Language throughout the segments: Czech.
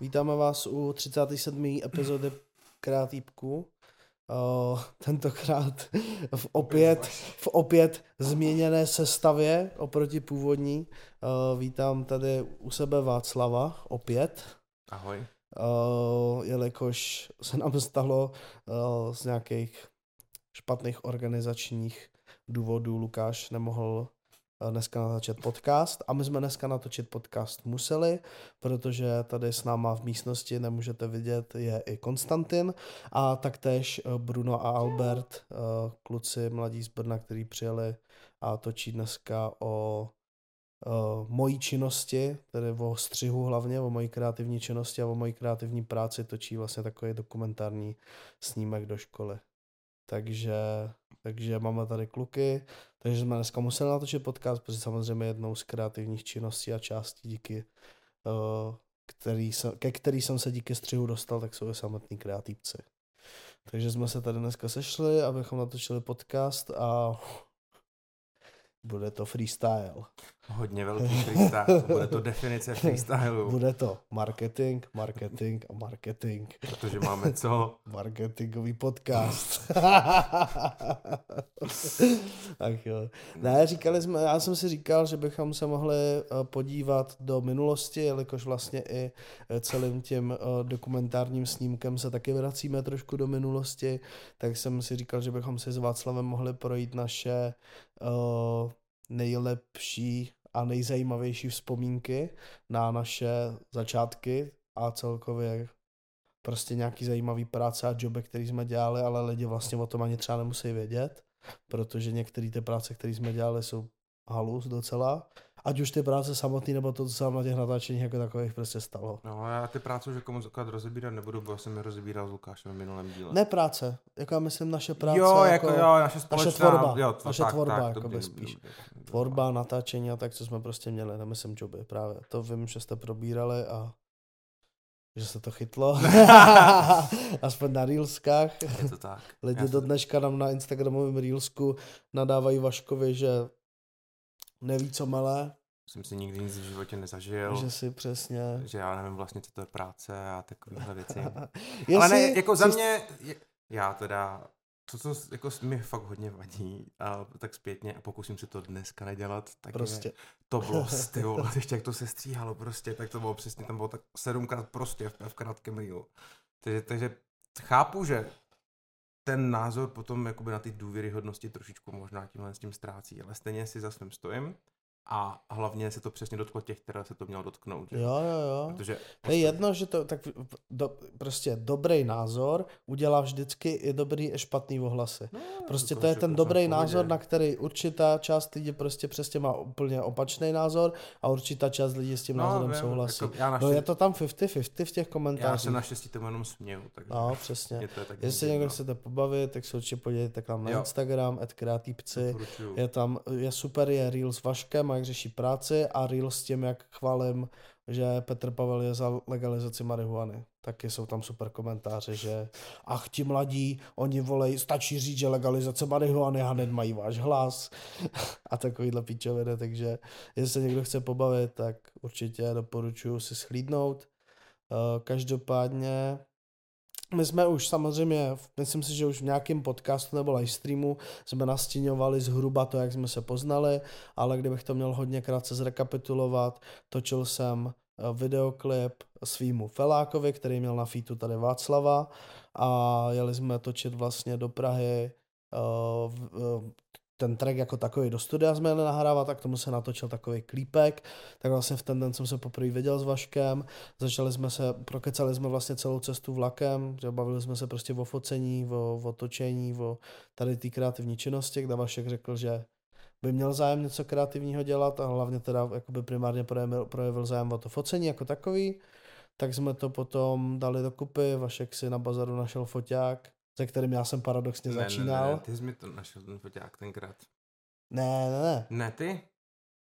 vítáme vás u 37. epizody Kreatýpku. Uh, tentokrát v opět, v opět změněné sestavě oproti původní. Uh, vítám tady u sebe Václava opět. Ahoj. Uh, jelikož se nám stalo uh, z nějakých špatných organizačních důvodů Lukáš nemohl dneska natočit podcast a my jsme dneska natočit podcast museli, protože tady s náma v místnosti nemůžete vidět je i Konstantin a taktéž eh, Bruno a Albert, eh, kluci mladí z Brna, kteří přijeli a točí dneska o o mojí činnosti, tedy o střihu hlavně, o mojí kreativní činnosti a o mojí kreativní práci točí vlastně takový dokumentární snímek do školy. Takže, takže máme tady kluky, takže jsme dneska museli natočit podcast, protože samozřejmě jednou z kreativních činností a částí díky, uh, který jsem, ke který jsem se díky střihu dostal, tak jsou i samotní kreativci. Takže jsme se tady dneska sešli, abychom natočili podcast a bude to freestyle. Hodně velký freestyle. Bude to definice freestylu. Bude to marketing, marketing a marketing. Protože máme co? Marketingový podcast. tak jo. Ne, říkali jsme, já jsem si říkal, že bychom se mohli eh, podívat do minulosti, jelikož vlastně i eh, celým tím eh, dokumentárním snímkem se taky vracíme trošku do minulosti, tak jsem si říkal, že bychom si s Václavem mohli projít naše nejlepší a nejzajímavější vzpomínky na naše začátky a celkově prostě nějaký zajímavý práce a joby, který jsme dělali, ale lidi vlastně o tom ani třeba nemusí vědět, protože některé ty práce, které jsme dělali, jsou halus docela ať už ty práce samotný, nebo to, co se na těch natáčeních jako takových prostě stalo. No já ty práce už jako moc rozebírat nebudu, bo jsem je rozebíral s Lukášem v minulém díle. Ne práce, jako já myslím naše práce. Jo, jako, jako jo, naše společná, naše tvorba, jo, tvo, naše tak, tvorba, tak, jako by spíš. dobrý, Tvorba, natáčení a tak, co jsme prostě měli, nemyslím joby, právě. To vím, že jste probírali a že se to chytlo. Aspoň na Reelskách. Je to tak. Lidi do dneška nám na Instagramovém Reelsku nadávají Vaškovi, že neví, co malé, jsem si nikdy nic v životě nezažil. Že si přesně. Že já nevím vlastně, co to je práce a takovéhle věci. Ale ne, jako za mě, já teda, to, co jako mi fakt hodně vadí, a tak zpětně, a pokusím si to dneska nedělat, tak prostě. je, to bylo ty vole, ještě jak to se stříhalo prostě, tak to bylo přesně, tam bylo tak sedmkrát prostě v, v krátkém reelu. Takže, takže chápu, že ten názor potom jakoby na ty důvěryhodnosti trošičku možná tímhle s tím ztrácí, ale stejně si za svým stojím a hlavně se to přesně dotklo těch, které se to mělo dotknout. Že? Jo, jo, jo. Protože to je prostě- jedno, že to tak do, prostě dobrý názor udělá vždycky i dobrý i špatný ohlasy. No, prostě to, to je ten dobrý názor, na který určitá část lidí prostě přesně má úplně opačný názor a určitá část lidí s tím no, názorem vím, souhlasí. Jako já naštěstí, no je to tam 50-50 v těch komentářích. Já se naštěstí tomu jenom směju. Takže no, přesně. Jestli se někdo chcete pobavit, tak se určitě podívejte nám na jo. Instagram, @kreativci. Je tam, je super, je Reels s Vaškem a jak řeší práci a Reels s tím, jak chválím, že Petr Pavel je za legalizaci marihuany. Taky jsou tam super komentáře, že ach ti mladí, oni volej, stačí říct, že legalizace marihuany a hned mají váš hlas a takovýhle píčoviny, takže jestli se někdo chce pobavit, tak určitě doporučuji si schlídnout. Eh, každopádně my jsme už samozřejmě, myslím si, že už v nějakém podcastu nebo livestreamu jsme nastíňovali zhruba to, jak jsme se poznali, ale kdybych to měl hodně krátce zrekapitulovat, točil jsem eh, videoklip svýmu Felákovi, který měl na featu tady Václava a jeli jsme točit vlastně do Prahy uh, ten track jako takový do studia jsme nahrávat, tak tomu se natočil takový klípek, tak vlastně v ten den jsem se poprvé viděl s Vaškem, začali jsme se, prokecali jsme vlastně celou cestu vlakem, že bavili jsme se prostě o focení, o, o točení, o tady té kreativní činnosti, kde Vašek řekl, že by měl zájem něco kreativního dělat a hlavně teda jakoby primárně projevil, projevil zájem o to focení jako takový, tak jsme to potom dali dokupy, Vašek si na bazaru našel foťák, se kterým já jsem paradoxně ne, začínal. Ne, ne, ty jsi mi to našel ten foťák tenkrát. Ne, ne, ne. Ne ty?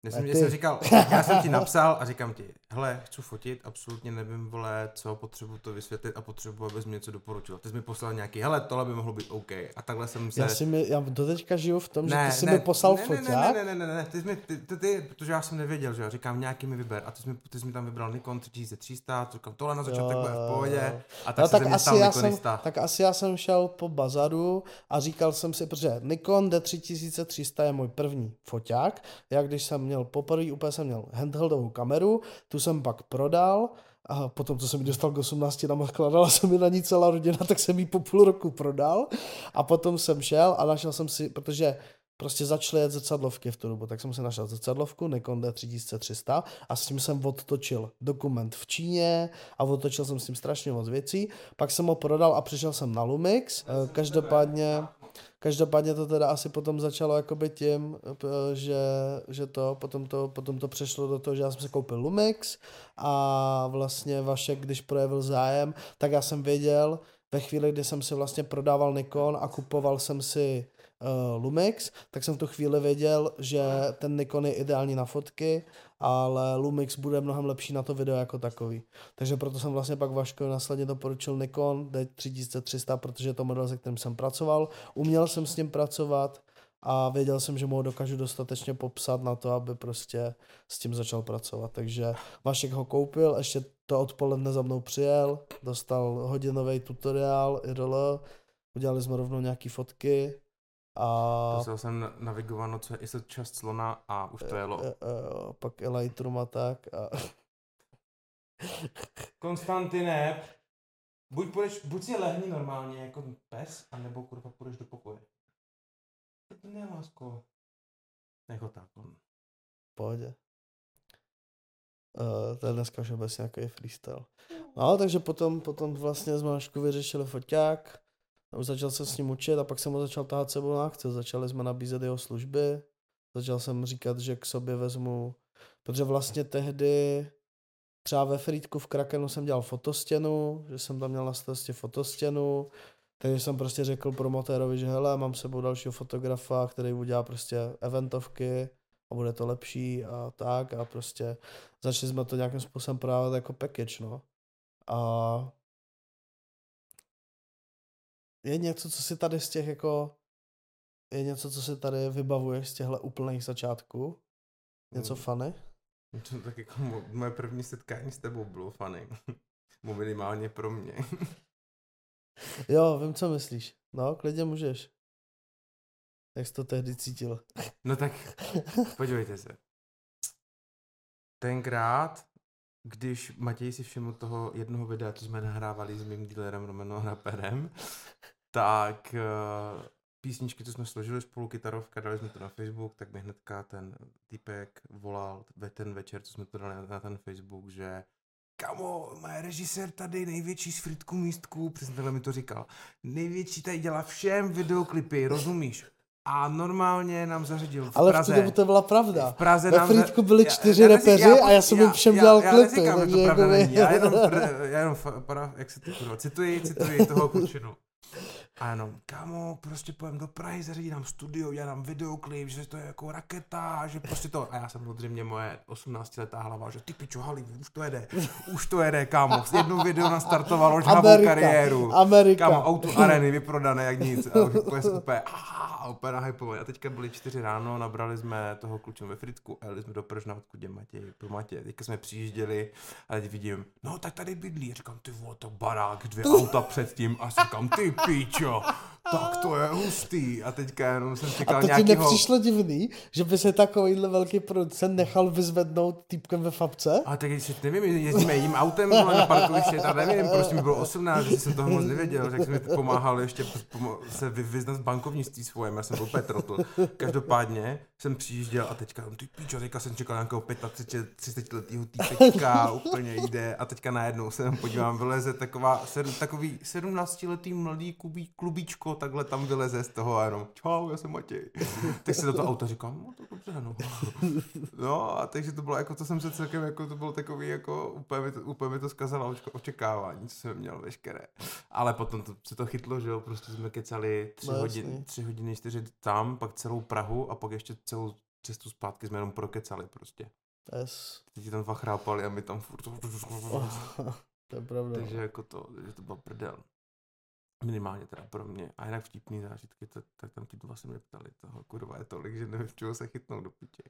Já jsem, jsem říkal, já jsem ti napsal a říkám ti, hele, chci fotit, absolutně nevím, vole, co, potřebuji to vysvětlit a potřebuji, abys mi něco doporučil. Ty jsi mi poslal nějaký, hele, tohle by mohlo být OK. A takhle jsem se... Já, si mi, já do teďka žiju v tom, ne, že ty jsi ne, mi poslal ne, foťák. Ne, ne, ne, ne, ne, ty jsi mi, ty, ty, ty, protože já jsem nevěděl, že jo, říkám, nějaký mi vyber. A ty jsi mi, ty jsi mi tam vybral Nikon 3300, říkám, tohle na začátek bude v pohodě. A tak, no, tak asi já jsem, tak asi já jsem šel po bazaru a říkal jsem si, protože Nikon D3300 je můj první foťák. Já když jsem měl poprvé úplně jsem měl handheldovou kameru, tu jsem pak prodal a potom, co jsem mi dostal k 18, skladala se mi na ní celá rodina, tak jsem ji po půl roku prodal a potom jsem šel a našel jsem si, protože prostě začaly jet zrcadlovky v tu dobu, tak jsem si našel zrcadlovku Nikon D3300 a s tím jsem odtočil dokument v Číně a odtočil jsem s tím strašně moc věcí, pak jsem ho prodal a přišel jsem na Lumix, každopádně Každopádně to teda asi potom začalo jakoby tím, že, že to, potom to, potom to přešlo do toho, že já jsem si koupil Lumix a vlastně Vašek, když projevil zájem, tak já jsem věděl, ve chvíli, kdy jsem si vlastně prodával Nikon a kupoval jsem si uh, Lumix, tak jsem v tu chvíli věděl, že ten Nikon je ideální na fotky, ale Lumix bude mnohem lepší na to video jako takový. Takže proto jsem vlastně pak Vaškovi následně doporučil Nikon D3300, protože je to model, se kterým jsem pracoval. Uměl jsem s ním pracovat a věděl jsem, že mu ho dokážu dostatečně popsat na to, aby prostě s tím začal pracovat. Takže Vašek ho koupil, ještě to odpoledne za mnou přijel, dostal hodinový tutoriál IRL, udělali jsme rovnou nějaký fotky a... Dostal jsem navigováno, co je ISO část slona a už to jelo. E, e, e, pak Lightroom a tak a... Konstantine, buď, půjdeš, buď si lehni normálně jako pes, anebo kurva půjdeš do pokoje. Ne, lásko. Jako tak. On. Pohodě. Uh, to je dneska už obecně nějaký freestyle. No, takže potom, potom vlastně jsme Mašku vyřešili foťák, už začal se s ním učit a pak jsem ho začal tahat sebou na akce. Začali jsme nabízet jeho služby, začal jsem říkat, že k sobě vezmu, protože vlastně tehdy třeba ve Frýdku v Krakenu jsem dělal fotostěnu, že jsem tam měl na starosti fotostěnu, takže jsem prostě řekl promotérovi, že hele, mám sebou dalšího fotografa, který udělá prostě eventovky a bude to lepší a tak a prostě začali jsme to nějakým způsobem prodávat jako package, no. A je něco, co si tady z těch jako, je něco, co si tady vybavuješ z těchto úplných začátků? Něco hmm. funny? To tak jako moje první setkání s tebou bylo funny. Minimálně pro mě. jo, vím, co myslíš. No, klidně můžeš. Jak jsi to tehdy cítil? No tak, podívejte se. Tenkrát, když Matěj si všiml toho jednoho videa, co jsme nahrávali s mým dealerem Romano Raperem, tak uh, písničky, co jsme složili spolu, kytarovka, dali jsme to na Facebook, tak mi hnedka ten týpek volal ve ten večer, co jsme to dali na, ten Facebook, že kamo, má režisér tady, největší z fritku místku, přesně takhle mi to říkal, největší tady dělá všem videoklipy, rozumíš? A normálně nám zařadil v Ale Praze. Ale v to byla pravda. V Praze Ve nám Frýdku byli čtyři já, já repeři já, a já jsem jim všem já, dělal já, klipy. Já neříkám, že to pravda není. Já jenom, já jenom, jak se to cituji, cituji toho klučinu. A jenom, kamo, prostě pojem do Prahy, zařídí nám studio, já nám videoklip, že to je jako raketa, že prostě to. A já jsem samozřejmě moje 18 letá hlava, že ty pičo, Hollywood, už to jede, už to jede, kámo. S jednou video nastartovalo žhavou kariéru. Amerika. Kámo, auto areny vyprodané jak nic. A už úplně úplně, a úplně nahypovat. A teďka byly čtyři ráno, nabrali jsme toho klučem ve Fritku a jeli jsme do Pržna, odkud je Matěj, pro Matěj. Teďka jsme přijížděli a teď vidím, no tak tady bydlí. A říkám, ty vole, to barák, dvě auta předtím. A říkám, ty pičo, tak to je hustý. A teďka jenom jsem čekal A to nějakýho... ti nepřišlo divný, že by se takovýhle velký producent nechal vyzvednout týpkem ve fabce? A tak když nevím, jezdíme jím autem na parkoviště, tak nevím, prostě mi bylo 18, že jsem toho moc nevěděl, tak jsem mi pomáhal ještě se vyznat z bankovnictví svojem, já jsem byl Petrotl. Každopádně jsem přijížděl a teďka, ty píčo, teďka jsem čekal nějakého 35, 30 letýho týpečka, úplně jde a teďka najednou se tam podívám, vyleze taková, sedm, takový 17 letý mladý klubí, klubíčko, takhle tam vyleze z toho a jenom, čau, já jsem Matěj. tak si do toho auta říkám, no to dobře, no. no a takže to bylo jako, to jsem se celkem, jako to bylo takový, jako úplně mi to, úplně mi to zkazalo očekávání, co jsem měl veškeré. Ale potom to, se to chytlo, že jo, prostě jsme kecali tři, no, hodiny, tři hodiny, čtyři tam, pak celou Prahu a pak ještě celou cestu zpátky jsme jenom prokecali prostě. Yes. Teď tam dva chrápali a my tam furt... to je pravda. Takže jako to, že to byl prdel. Minimálně teda pro mě. A jinak vtipný zážitky, tak, tak tam ti dva se mě ptali, toho kurva je tolik, že nevím, čeho se chytnout do pitě.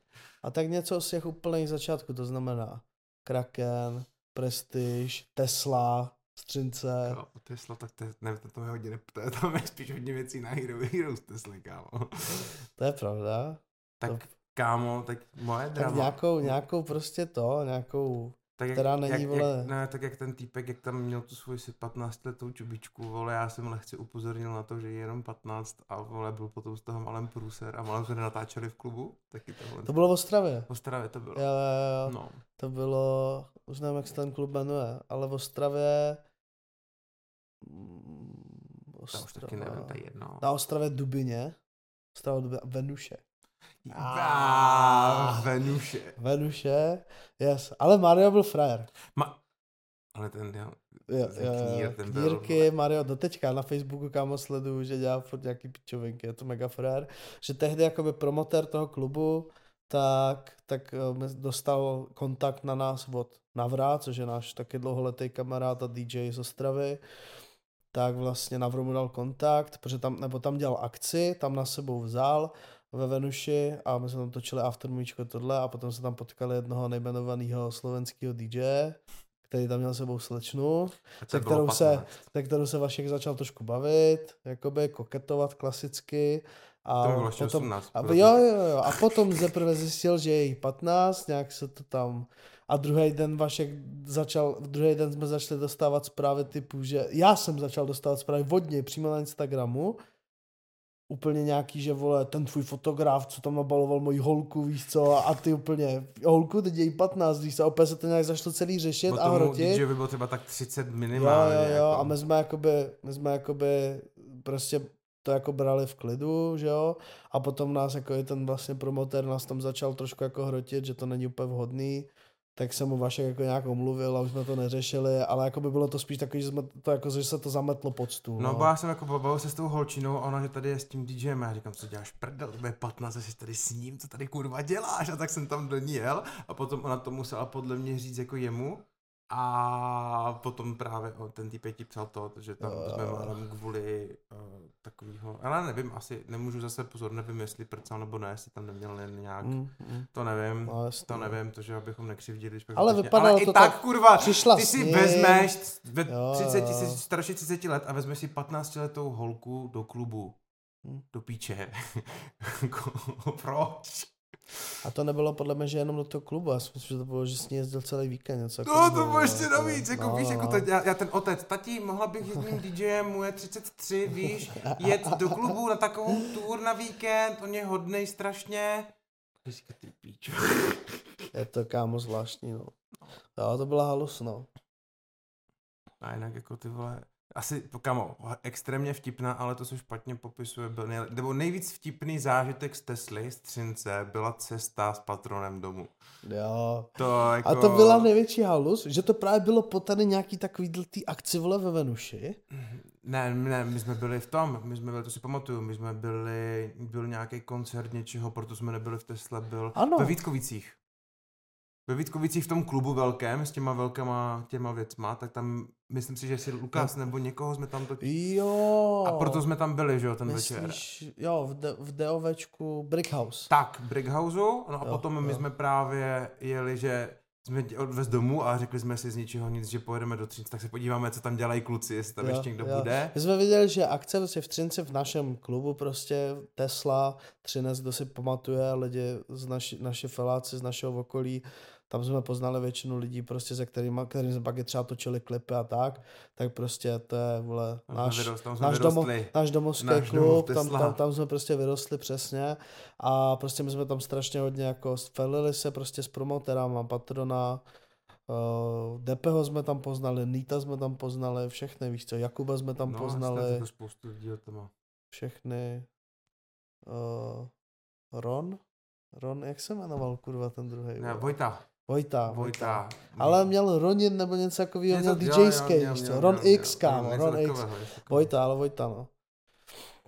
A tak něco z těch úplných začátku, to znamená Kraken, Prestige, Tesla, Střince. Jo, Tesla, tak to, ne, to je hodně neptá, tam je spíš hodně věcí na Hero Hero z Tesly, kámo. To je pravda. Tak to... kámo, tak moje drama. Tak nějakou, nějakou prostě to, nějakou tak jak, která není, jak, vole... Jak, ne, tak jak ten týpek, jak tam měl tu svoji 15 letou čubičku, vole, já jsem lehce upozornil na to, že je jenom 15 a vole, byl potom z toho malém průser a malém jsme natáčeli v klubu, taky tohle. To bylo v Ostravě. V Ostravě to bylo. Jo, jo, jo. No. To bylo, už nevím, jak se ten klub jmenuje, ale v Ostravě... Ostrava, to už taky nevím, je jedno. Na Ostravě Dubině. Ostrava Dubině, Venuše. Ah, Venuše. Venuše, yes. Ale Mario byl frajer. Ma- ale ten, jo, jo, jo, knír, ten knírky, byl... Mario, doteďka na Facebooku kámo sleduju, že dělá furt nějaký pičovinky, je to mega frajer. Že tehdy jakoby promotér toho klubu, tak, tak eh, dostal kontakt na nás od Navra, což je náš taky dlouholetý kamarád a DJ z Ostravy tak vlastně Navro mu dal kontakt, protože tam, nebo tam dělal akci, tam na sebou vzal ve Venuši a my jsme tam točili aftermíčko tohle a potom se tam potkali jednoho nejmenovaného slovenského DJ, který tam měl sebou slečnu, se kterou, se, se kterou se Vašek začal trošku bavit, jakoby koketovat klasicky. A to bylo potom, 18, a, jo, jo, jo, a potom zeprve zjistil, že je jí 15, nějak se to tam a druhý den Vašek začal, druhý den jsme začali dostávat zprávy typu, že já jsem začal dostávat zprávy vodně přímo na Instagramu, úplně nějaký, že vole, ten tvůj fotograf, co tam nabaloval moji holku, víš co, a ty úplně, holku, teď je 15, víš co, opět se to nějak začalo celý řešit a hrotit. že by bylo třeba tak 30 minimálně. Jo, jo, jo, jako. a my jsme jakoby, my jsme jakoby prostě to jako brali v klidu, že jo, a potom nás jako i ten vlastně promotér nás tam začal trošku jako hrotit, že to není úplně vhodný, tak jsem mu Vašek jako nějak omluvil a už jsme to neřešili, ale jako by bylo to spíš takový, že, jsme to jako, že se to zametlo pod stůl. No, no. já jsem jako bavil se s tou holčinou a ona, že tady je s tím DJem a já říkám, co děláš prdel, to je 15, jsi tady s ním, co tady kurva děláš a tak jsem tam do ní jel a potom ona to musela podle mě říct jako jemu a potom právě o, ten typ ti psal to, že tam uh. jsme málem kvůli uh, takového, ale nevím, asi nemůžu zase pozor, nevím, jestli prcal nebo ne, jestli tam neměl jen nějak, mm, mm. to nevím, no, to nevím, to, že abychom nekřivdili. Ale vypadalo ale to i tak, kurva, ty si vezmeš ve 30, starší 30 let a vezmeš si 15 letou holku do klubu, mm. do píče. Proč? A to nebylo podle mě, že jenom do toho klubu, já si myslím, že to bylo, že s ní jezdil celý víkend. Něco no, to bylo ještě navíc, jako no, víš, no. jako to, já, já, ten otec, tati, mohla bych s ním DJem, mu je 33, víš, jet do klubu na takovou tour na víkend, on je hodnej strašně. ty píču. Je to kámo zvláštní, no. Jo, to byla halus, no. A jinak jako ty vole, asi, kamo, extrémně vtipná, ale to se špatně popisuje, byl nej, nebo nejvíc vtipný zážitek z Tesly, z Třince, byla cesta s patronem domů. Jo. To jako... A to byla největší halus, že to právě bylo po tady nějaký takový tý akci vole ve Venuši? Ne, ne, my jsme byli v tom, my jsme byli, to si pamatuju, my jsme byli, byl nějaký koncert něčeho, proto jsme nebyli v Tesle, byl ano. ve Vítkovicích ve Vítkovicích v tom klubu velkém s těma velkýma těma věcma, tak tam myslím si, že si Lukas nebo někoho jsme tam to... Jo. A proto jsme tam byli, že jo, ten Myslíš, večer. Jo, v, de, v DOVčku Brickhouse. Tak, Brickhouseu, no a jo, potom jo. my jsme právě jeli, že jsme odvez domů a řekli jsme si z ničeho nic, že pojedeme do Třince, tak se podíváme, co tam dělají kluci, jestli tam jo, ještě někdo jo. bude. My jsme viděli, že akce prostě v Třinci v našem klubu prostě Tesla, Třinec, kdo si pamatuje, lidi z naši, naši feláci z našeho okolí, tam jsme poznali většinu lidí, prostě se kterými, kterými jsme pak i třeba točili klipy a tak, tak prostě to je, vole, náš, vyrost, náš, domo, náš domovský náš klub, tam, tam, tam, jsme prostě vyrostli přesně a prostě my jsme tam strašně hodně jako felili se prostě s promoterama, patrona, Uh, Depeho jsme tam poznali, Nita jsme tam poznali, všechny, víš co, Jakuba jsme tam no, poznali. No, spoustu lidí tam Všechny. Uh, Ron? Ron, jak se jmenoval, kurva, ten druhý? Ne, Vojta. Vojta. Vojta. Ale měl Ronin nebo něco takového, měl DJský, víš co? Ron X, kámo, Ron X. Vojta, ale Vojta, no.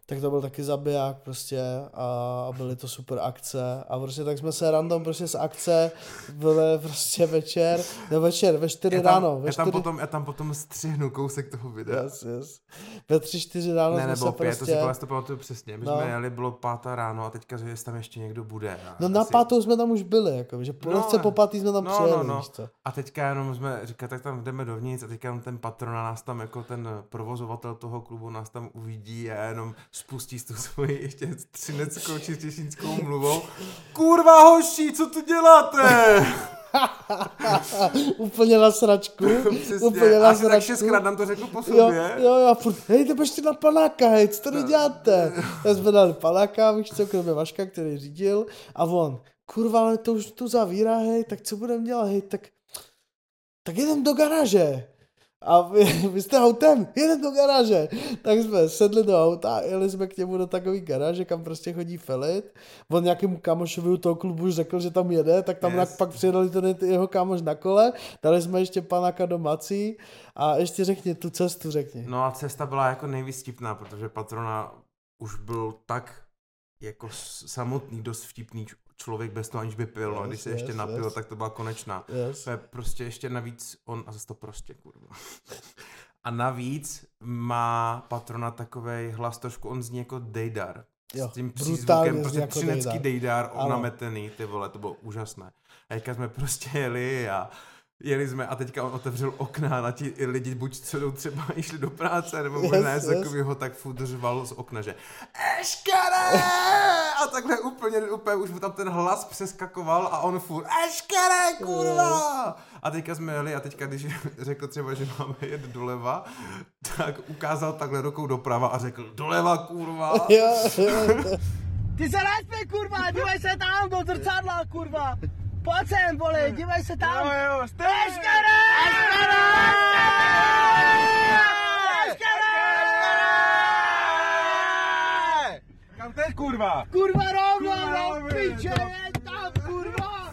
Tak to byl taky zabiják prostě a byly to super akce a prostě tak jsme se random prostě z akce byli prostě večer, no večer, ve čtyři ráno. Ve já, tam potom, já tam potom střihnu kousek toho videa. Yes, yes. Ve tři, čtyři ráno ne, nebo pět, prostě... to si to pamatuju přesně. My no. jsme jeli, bylo pátá ráno a teďka, že tam ještě někdo bude. No na asi... pátou jsme tam už byli, jako, že po no, po pátý jsme tam no, přijeli, no, no. Co? A teďka jenom jsme říkali, tak tam jdeme dovnitř a teďka jenom ten patron a nás tam jako ten provozovatel toho klubu nás tam uvidí a jenom spustí s tou svoji ještě třineckou či těšinskou mluvou. Kurva hoši, co tu děláte? Úplně na sračku. Přesně. Úplně na Asi sračku. tak šestkrát nám to řekl po sobě. Jo, jo, jo furt, hej, to ještě na panáka, hej, co tady děláte? Já jsme dali panáka, víš co, kromě Vaška, který řídil, a on, kurva, ale to už tu zavírá, hej, tak co budeme dělat, hej, tak, tak jdem do garáže a vy, vy jste autem, jedem do garáže. Tak jsme sedli do auta, jeli jsme k němu do takové garáže, kam prostě chodí Felit. On nějakému kamošovi u toho klubu už řekl, že tam jede, tak tam yes. pak přijeli ten jeho kámoš na kole, dali jsme ještě panáka do mací a ještě řekni tu cestu, řekni. No a cesta byla jako nejvíc protože patrona už byl tak jako samotný, dost vtipný člověk bez toho, aniž by pil, yes, no, a když se yes, ještě napil, yes. tak to byla konečná. Yes. To je prostě ještě navíc, on, a zase to prostě, kurva. a navíc má patrona takový hlas trošku, on zní jako Dejdar. Jo, s tím přízvukem, prostě jako třinecký Dejdar, nametený, ty vole, to bylo úžasné. A jak jsme prostě jeli a jeli jsme a teďka on otevřel okna na ti lidi buď co jdou třeba išli do práce, nebo možná yes, yes. ho tak fudržval z okna, že Eškere! A takhle úplně, úplně už mu tam ten hlas přeskakoval a on furt Eškere, kurva! A teďka jsme jeli a teďka, když řekl třeba, že máme jet doleva, tak ukázal takhle rukou doprava a řekl doleva, kurva! Ty se nespěj, kurva, dívej se tam do zrcadla, kurva! Pojď sem, vole, dívej se tam. Jo, jo, stej. Eškere! Eškere! Kam teď, kurva? Kurva rovno, no, piče, je tam, kurva.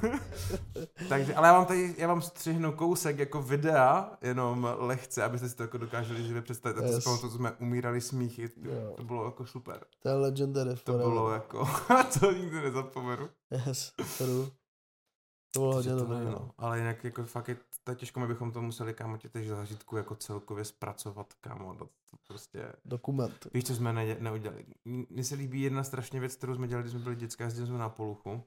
Takže, ale já vám tady, já vám střihnu kousek jako videa, jenom lehce, abyste si to jako dokáželi živě představit. A to yes. si pamatuju, jsme umírali smíchy, to, to bylo jako super. To je legendary To bylo jako, to nikdy nezapomenu. Yes, true. To bylo hodně dobré, no. Ale jinak jako fakt je to těžko, my bychom to museli kámo těch zážitku jako celkově zpracovat, kámo, to, to prostě... Dokument. Víš, co jsme ne, neudělali? Mně se líbí jedna strašně věc, kterou jsme dělali, když jsme byli dětská, jezdili jsme na poluchu,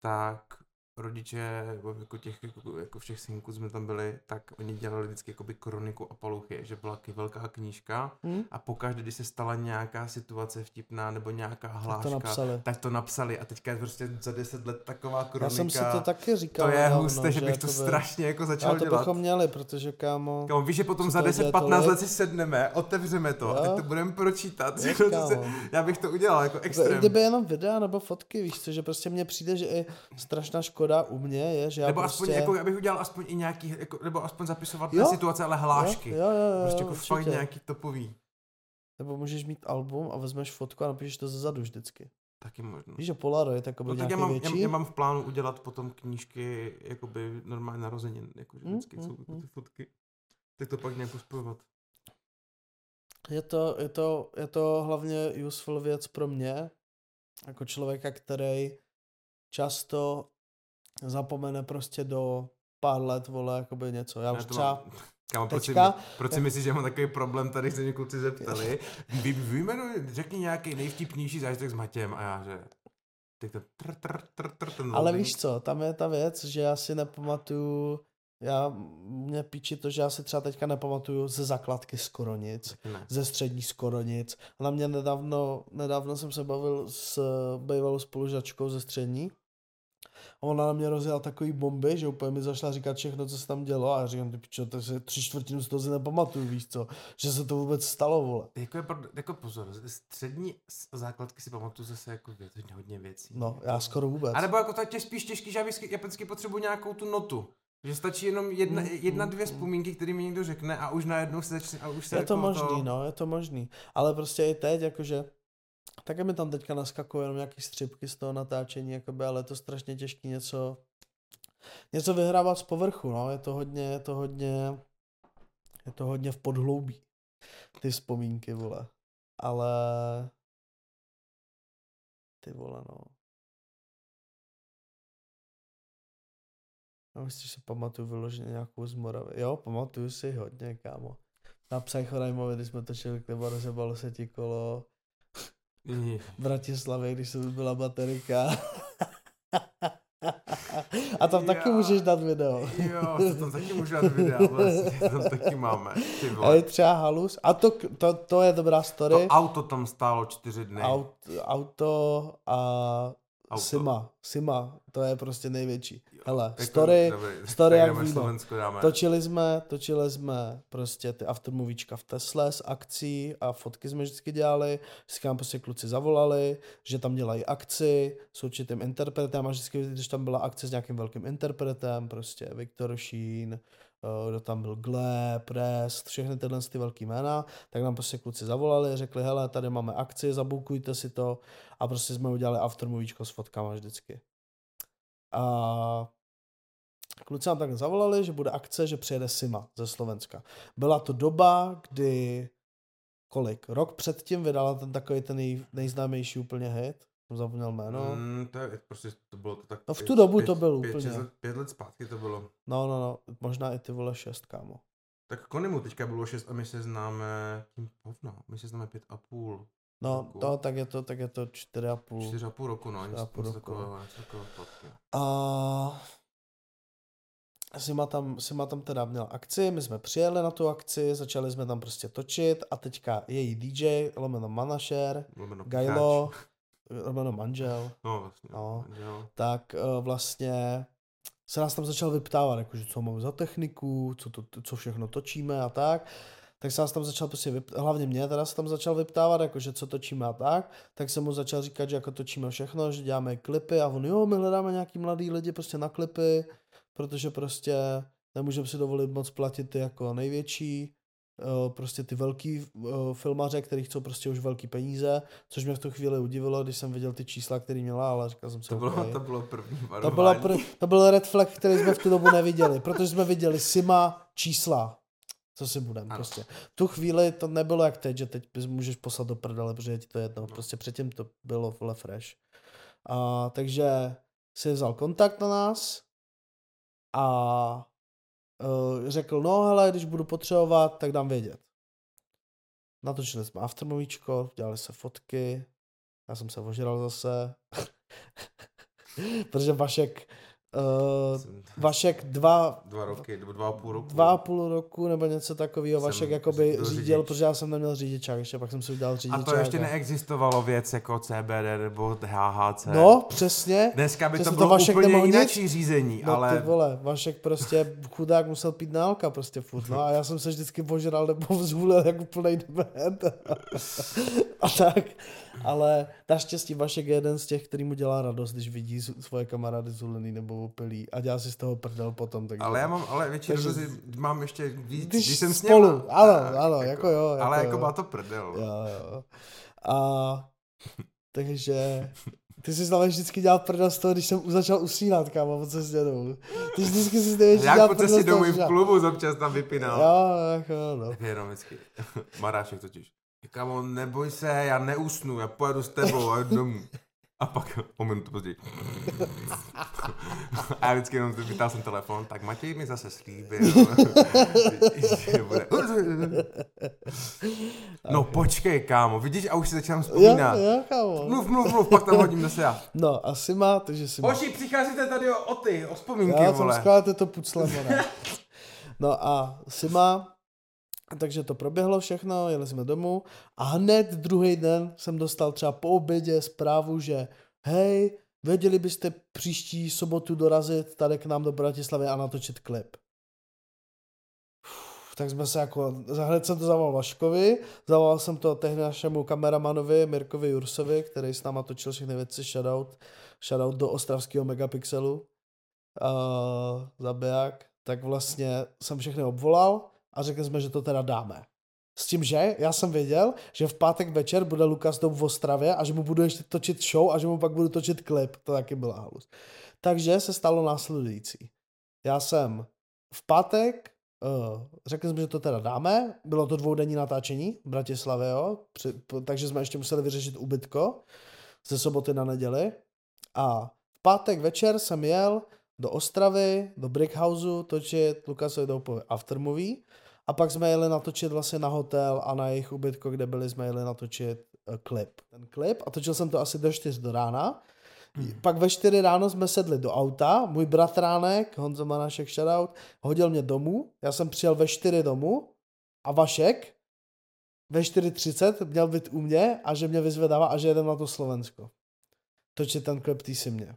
tak rodiče, jako těch, jako, jako všech synků jsme tam byli, tak oni dělali vždycky jakoby kroniku a paluchy, že byla taky velká knížka hmm? a pokaždé, když se stala nějaká situace vtipná nebo nějaká hláška, tak to napsali, tak to napsali a teďka je prostě za deset let taková kronika. Já jsem si to taky říkal. To je husté, že bych to strašně jako začal dělat. to bychom měli, protože kámo... Kámo, víš, že potom za 10-15 let si sedneme, otevřeme to jo? a teď to budeme pročítat. Je, já bych to udělal jako extrém. Kdyby jenom videa nebo fotky, víš co, že prostě mně přijde, že je strašná škoda škoda u mě je, že já Nebo prostě... aspoň, jako, abych udělal aspoň i nějaký, jako, nebo aspoň zapisovat jo? situace, ale hlášky. Jo, jo, jo, jo prostě jako určitě. fakt nějaký topový. Nebo můžeš mít album a vezmeš fotku a napíšeš to zezadu vždycky. Taky možno. Víš, že Polaroid jako no, tak já mám, větší. Já, já, mám v plánu udělat potom knížky jakoby normálně narozenin, jakože mm, vždycky mm, jsou mm. ty fotky. Tak to pak nějak spojovat. Je to, je, to, je to hlavně useful věc pro mě, jako člověka, který často zapomene prostě do pár let, vole, jakoby něco. Já už třeba... Kámo, proč, teďka, si, proč si myslíš, že mám takový problém, tady se mě kluci zeptali. Vy, vyjmenuj, řekni nějaký nejvtipnější zážitek s Matějem a já, že... Teď to tr, tr, tr, tr, ten Ale víš co, tam je ta věc, že já si nepamatuju já, mě píči to, že já si třeba teďka nepamatuju ze základky skoro nic, ne. ze střední skoro nic. A na mě nedávno, nedávno jsem se bavil s bývalou spolužačkou ze střední ona na mě rozjela takový bomby, že úplně mi zašla říkat všechno, co se tam dělo a já říkám, ty pičo, to se tři čtvrtinu z toho si nepamatuju, víš co, že se to vůbec stalo, vole. Jako, je, jako pozor, střední základky si pamatuju zase jako věc, hodně věcí. No, já skoro vůbec. A nebo jako to je spíš těžký, že já japonský potřebuji nějakou tu notu. Že stačí jenom jedna, mm, jedna mm, dvě mm. vzpomínky, které mi někdo řekne a už najednou se začne a už se Je to jako možný, to... no, je to možný. Ale prostě i teď, jakože také mi tam teďka naskakují jenom nějaký střipky z toho natáčení, jakoby, ale je to strašně těžké něco, něco vyhrávat z povrchu, no. Je to hodně, je to hodně, je to hodně v podhloubí, ty vzpomínky, vole. Ale Ty vole, no. Já myslím, že si pamatuju vyloženě nějakou z Moravy. Jo, pamatuju si hodně, kámo. Na Psychodynamo, když jsme točili klip a rozebalo se ti kolo. V Bratislavě, když jsem byla baterika. A tam taky můžeš dát video. Jo, tam taky můžu dát video, vlastně, tam taky máme. A je třeba halus. A to, to, to je dobrá story. To auto tam stálo čtyři dny. Aut, auto a Auto. Sima, Sima, to je prostě největší. Hele, jako, story, dobrý, story jak víno. Točili jsme, točili jsme prostě ty aftermovíčka v Tesle s akcí a fotky jsme vždycky dělali. Vždycky nám prostě kluci zavolali, že tam dělají akci s určitým interpretem a vždycky, když tam byla akce s nějakým velkým interpretem, prostě Viktor Šín, kdo tam byl Gleb, Rest, všechny tyhle ty velký jména, tak nám prostě kluci zavolali, řekli, hele, tady máme akci, zabukujte si to a prostě jsme udělali aftermovíčko s fotkama vždycky. A kluci nám tak zavolali, že bude akce, že přijede Sima ze Slovenska. Byla to doba, kdy kolik? Rok předtím vydala ten takový ten nej, nejznámější úplně hit jsem zapomněl jméno. Mm, to je prostě, to bylo to tak... No v tu dobu pět, to bylo pět, úplně. Pět, pět let zpátky to bylo. No, no, no, možná i ty vole šest, kámo. Tak Konimu teďka bylo šest a my se známe, tím povno, my se známe pět a půl. No, roku. to, tak je to, tak je to čtyři a půl. Čtyři a půl roku, no, něco, půl roku. takového, něco takového A Sima tam, Sima tam teda měl akci, my jsme přijeli na tu akci, začali jsme tam prostě točit a teďka její DJ, lomeno manažer, Gajlo, Romano manžel, no, vlastně, no, manžel. tak uh, vlastně se nás tam začal vyptávat, jakože co máme za techniku, co, to, co všechno točíme a tak. Tak se nás tam začal prostě, vyp... hlavně mě teda se tam začal vyptávat, jakože co točíme a tak. Tak jsem mu začal říkat, že jako točíme všechno, že děláme klipy a on, jo, my hledáme nějaký mladý lidi prostě na klipy, protože prostě nemůžeme si dovolit moc platit ty jako největší, prostě ty velký uh, filmaře, který chcou prostě už velký peníze, což mě v tu chvíli udivilo, když jsem viděl ty čísla, který měla, ale říkal jsem si, to bylo, okay. to bylo první to, bylo pr- to byl red flag, který jsme v tu dobu neviděli, protože jsme viděli Sima čísla, co si budem, ano. prostě. V tu chvíli to nebylo jak teď, že teď můžeš poslat do prdele, protože je ti to jedno, no. prostě předtím to bylo vole fresh. A, takže si vzal kontakt na nás a řekl, no hele, když budu potřebovat, tak dám vědět. Natočili jsme aftermovíčko, dělali se fotky, já jsem se ožral zase, protože Vašek Uh, Vašek dva... Dva roky, nebo dva a půl roku. Dva a půl roku, nebo něco takového. Vašek jakoby řídil, řidič. protože já jsem neměl řidičák, ještě pak jsem si udělal řidičák. A to ještě a... neexistovalo věc jako CBD nebo HHC. No, přesně. Dneska by přesně to bylo to Vašek úplně jináčí řízení, no, ale... ty vole, Vašek prostě chudák musel pít nálka prostě furt, no a já jsem se vždycky požral nebo vzhulil jako plnej dement. a tak. Ale naštěstí Vašek je jeden z těch, který mu dělá radost, když vidí svoje kamarády zulený nebo opilý a dělá si z toho prdel potom. Takže... Ale já mám, ale většinou takže... mám ještě víc, když, když jsem spolu, s něma, ano, tak, ano, jako, jako jo. Jako ale jako má to prdel. Jo, jo. A takže ty jsi znamená vždycky dělal prdel z toho, když jsem začal usínat, kámo, po cestě domů. Ty vždycky si největší dělal prdel z toho, domů v klubu občas tam vypínal. Jo, jako no. Jenom vždycky. Marášek totiž. Kámo, neboj se, já neusnu, já pojedu s tebou a domů. A pak o minutu později. A já vždycky jenom vytáhl jsem telefon, tak Matěj mi zase slíbil, že bude... No počkej, kámo, vidíš, a už si začínám vzpomínat. Jo, jo, kámo. Mluv, mluv, mluv, pak tam hodím zase já. No, asi má, takže si má. Hoši, přicházíte tady o, o ty, o vzpomínky, já vole. Já to puclem, No a Sima, takže to proběhlo všechno, jeli jsme domů a hned druhý den jsem dostal třeba po obědě zprávu, že hej, věděli byste příští sobotu dorazit tady k nám do Bratislavy a natočit klip. Uf, tak jsme se jako, hned jsem to zavolal Vaškovi, zavolal jsem to tehdy našemu kameramanovi Mirkovi Jursovi, který s náma točil všechny věci, shoutout, shoutout do ostravského megapixelu, uh, zabiják, tak vlastně jsem všechny obvolal a řekli jsme, že to teda dáme. S tím, že já jsem věděl, že v pátek večer bude Lukas Dom v Ostravě a že mu budu ještě točit show a že mu pak budu točit klip. To taky byla halus. Takže se stalo následující. Já jsem v pátek uh, řekli jsme, že to teda dáme. Bylo to dvoudenní natáčení v Bratislavě, jo? Takže jsme ještě museli vyřešit ubytko. ze soboty na neděli. A v pátek večer jsem jel do Ostravy, do Brickhouseu točit Lukasovi Doupovi aftermovie a pak jsme jeli natočit vlastně na hotel a na jejich ubytko, kde byli, jsme jeli natočit uh, klip. Ten klip a točil jsem to asi do 4 do rána. Hmm. Pak ve 4 ráno jsme sedli do auta, můj bratránek, Honzo Manašek shoutout, hodil mě domů, já jsem přijel ve 4 domů a Vašek ve 4.30 měl být u mě a že mě vyzvedává a že jedem na to Slovensko. Točit ten klip tý si mě.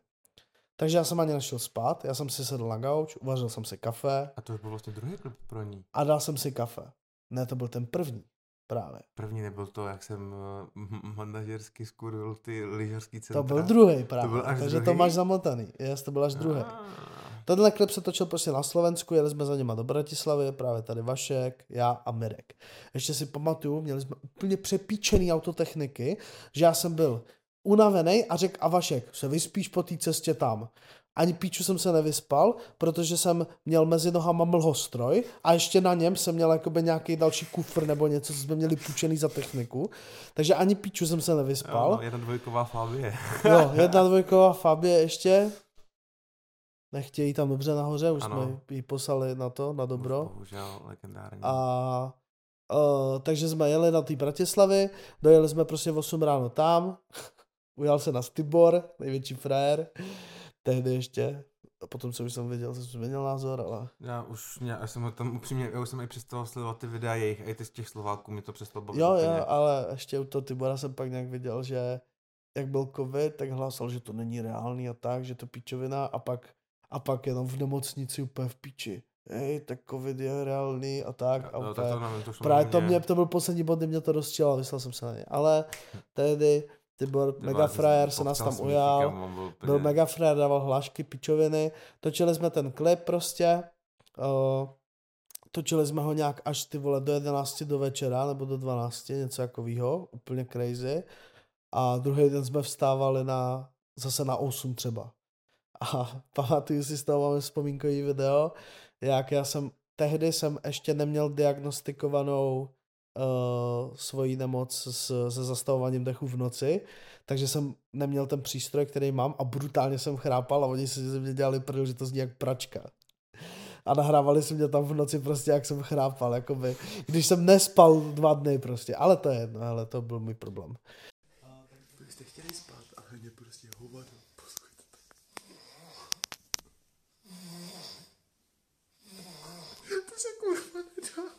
Takže já jsem ani nešel spát, já jsem si sedl na gauč, uvařil jsem si kafe. A to byl vlastně druhý klip pro ní. A dal jsem si kafe. Ne, to byl ten první. Právě. První nebyl to, jak jsem uh, manažersky skurvil ty lyžařský centra. To byl druhý právě, to byl až takže druhý? to máš zamotaný. Yes, to byl až druhý. Ah. Tenhle klip se točil prostě na Slovensku, jeli jsme za něma do Bratislavy, právě tady Vašek, já a Mirek. Ještě si pamatuju, měli jsme úplně přepíčený autotechniky, že já jsem byl unavený a řekl, a Vašek, se vyspíš po té cestě tam. Ani píču jsem se nevyspal, protože jsem měl mezi nohama mlhostroj a ještě na něm jsem měl jakoby nějaký další kufr nebo něco, co jsme měli půjčený za techniku. Takže ani píču jsem se nevyspal. Jo, jedna dvojková Fabie. jo, jedna dvojková Fabie ještě. Nechtějí tam dobře nahoře, už ano. jsme ji poslali na to, na dobro. Bohužel, legendární. A Uh, takže jsme jeli na té Bratislavy, dojeli jsme prostě v 8 ráno tam, ujal se na Stibor, největší frajer, tehdy ještě, a potom, co už jsem viděl, jsem změnil názor, ale... Já už, mě, já jsem tam upřímně, já už jsem i přestal sledovat ty videa jejich, a i ty z těch Slováků, mi to přestalo bavit. Jo, jo, ale ještě u toho Tibora jsem pak nějak viděl, že jak byl covid, tak hlásal, že to není reálný a tak, že to píčovina a pak, a pak jenom v nemocnici úplně v píči. Hej, tak covid je reálný a tak. A no, úplně, tak to nevím, to právě to, mě, to byl poslední bod, kdy mě to rozčilo vyslal jsem se na ně. Ale tehdy ty byl mega frajer, se nás tam ujal, byl, byl mega frajer, dával hlášky, pičoviny, točili jsme ten klip prostě, uh, točili jsme ho nějak až ty vole do 11 do večera, nebo do 12, něco takového, úplně crazy. A druhý den jsme vstávali na, zase na 8 třeba. A pamatuju si z toho máme vzpomínkový video, jak já jsem, tehdy jsem ještě neměl diagnostikovanou uh, svoji nemoc s, se zastavováním dechu v noci, takže jsem neměl ten přístroj, který mám a brutálně jsem chrápal a oni si ze mě dělali prdel, že to zní jak pračka. A nahrávali si mě tam v noci prostě, jak jsem chrápal, jakoby, když jsem nespal dva dny prostě, ale to je jedno, ale to byl můj problém. Vy jste chtěli spát, ale mě prostě hovado. To se kurva nedá.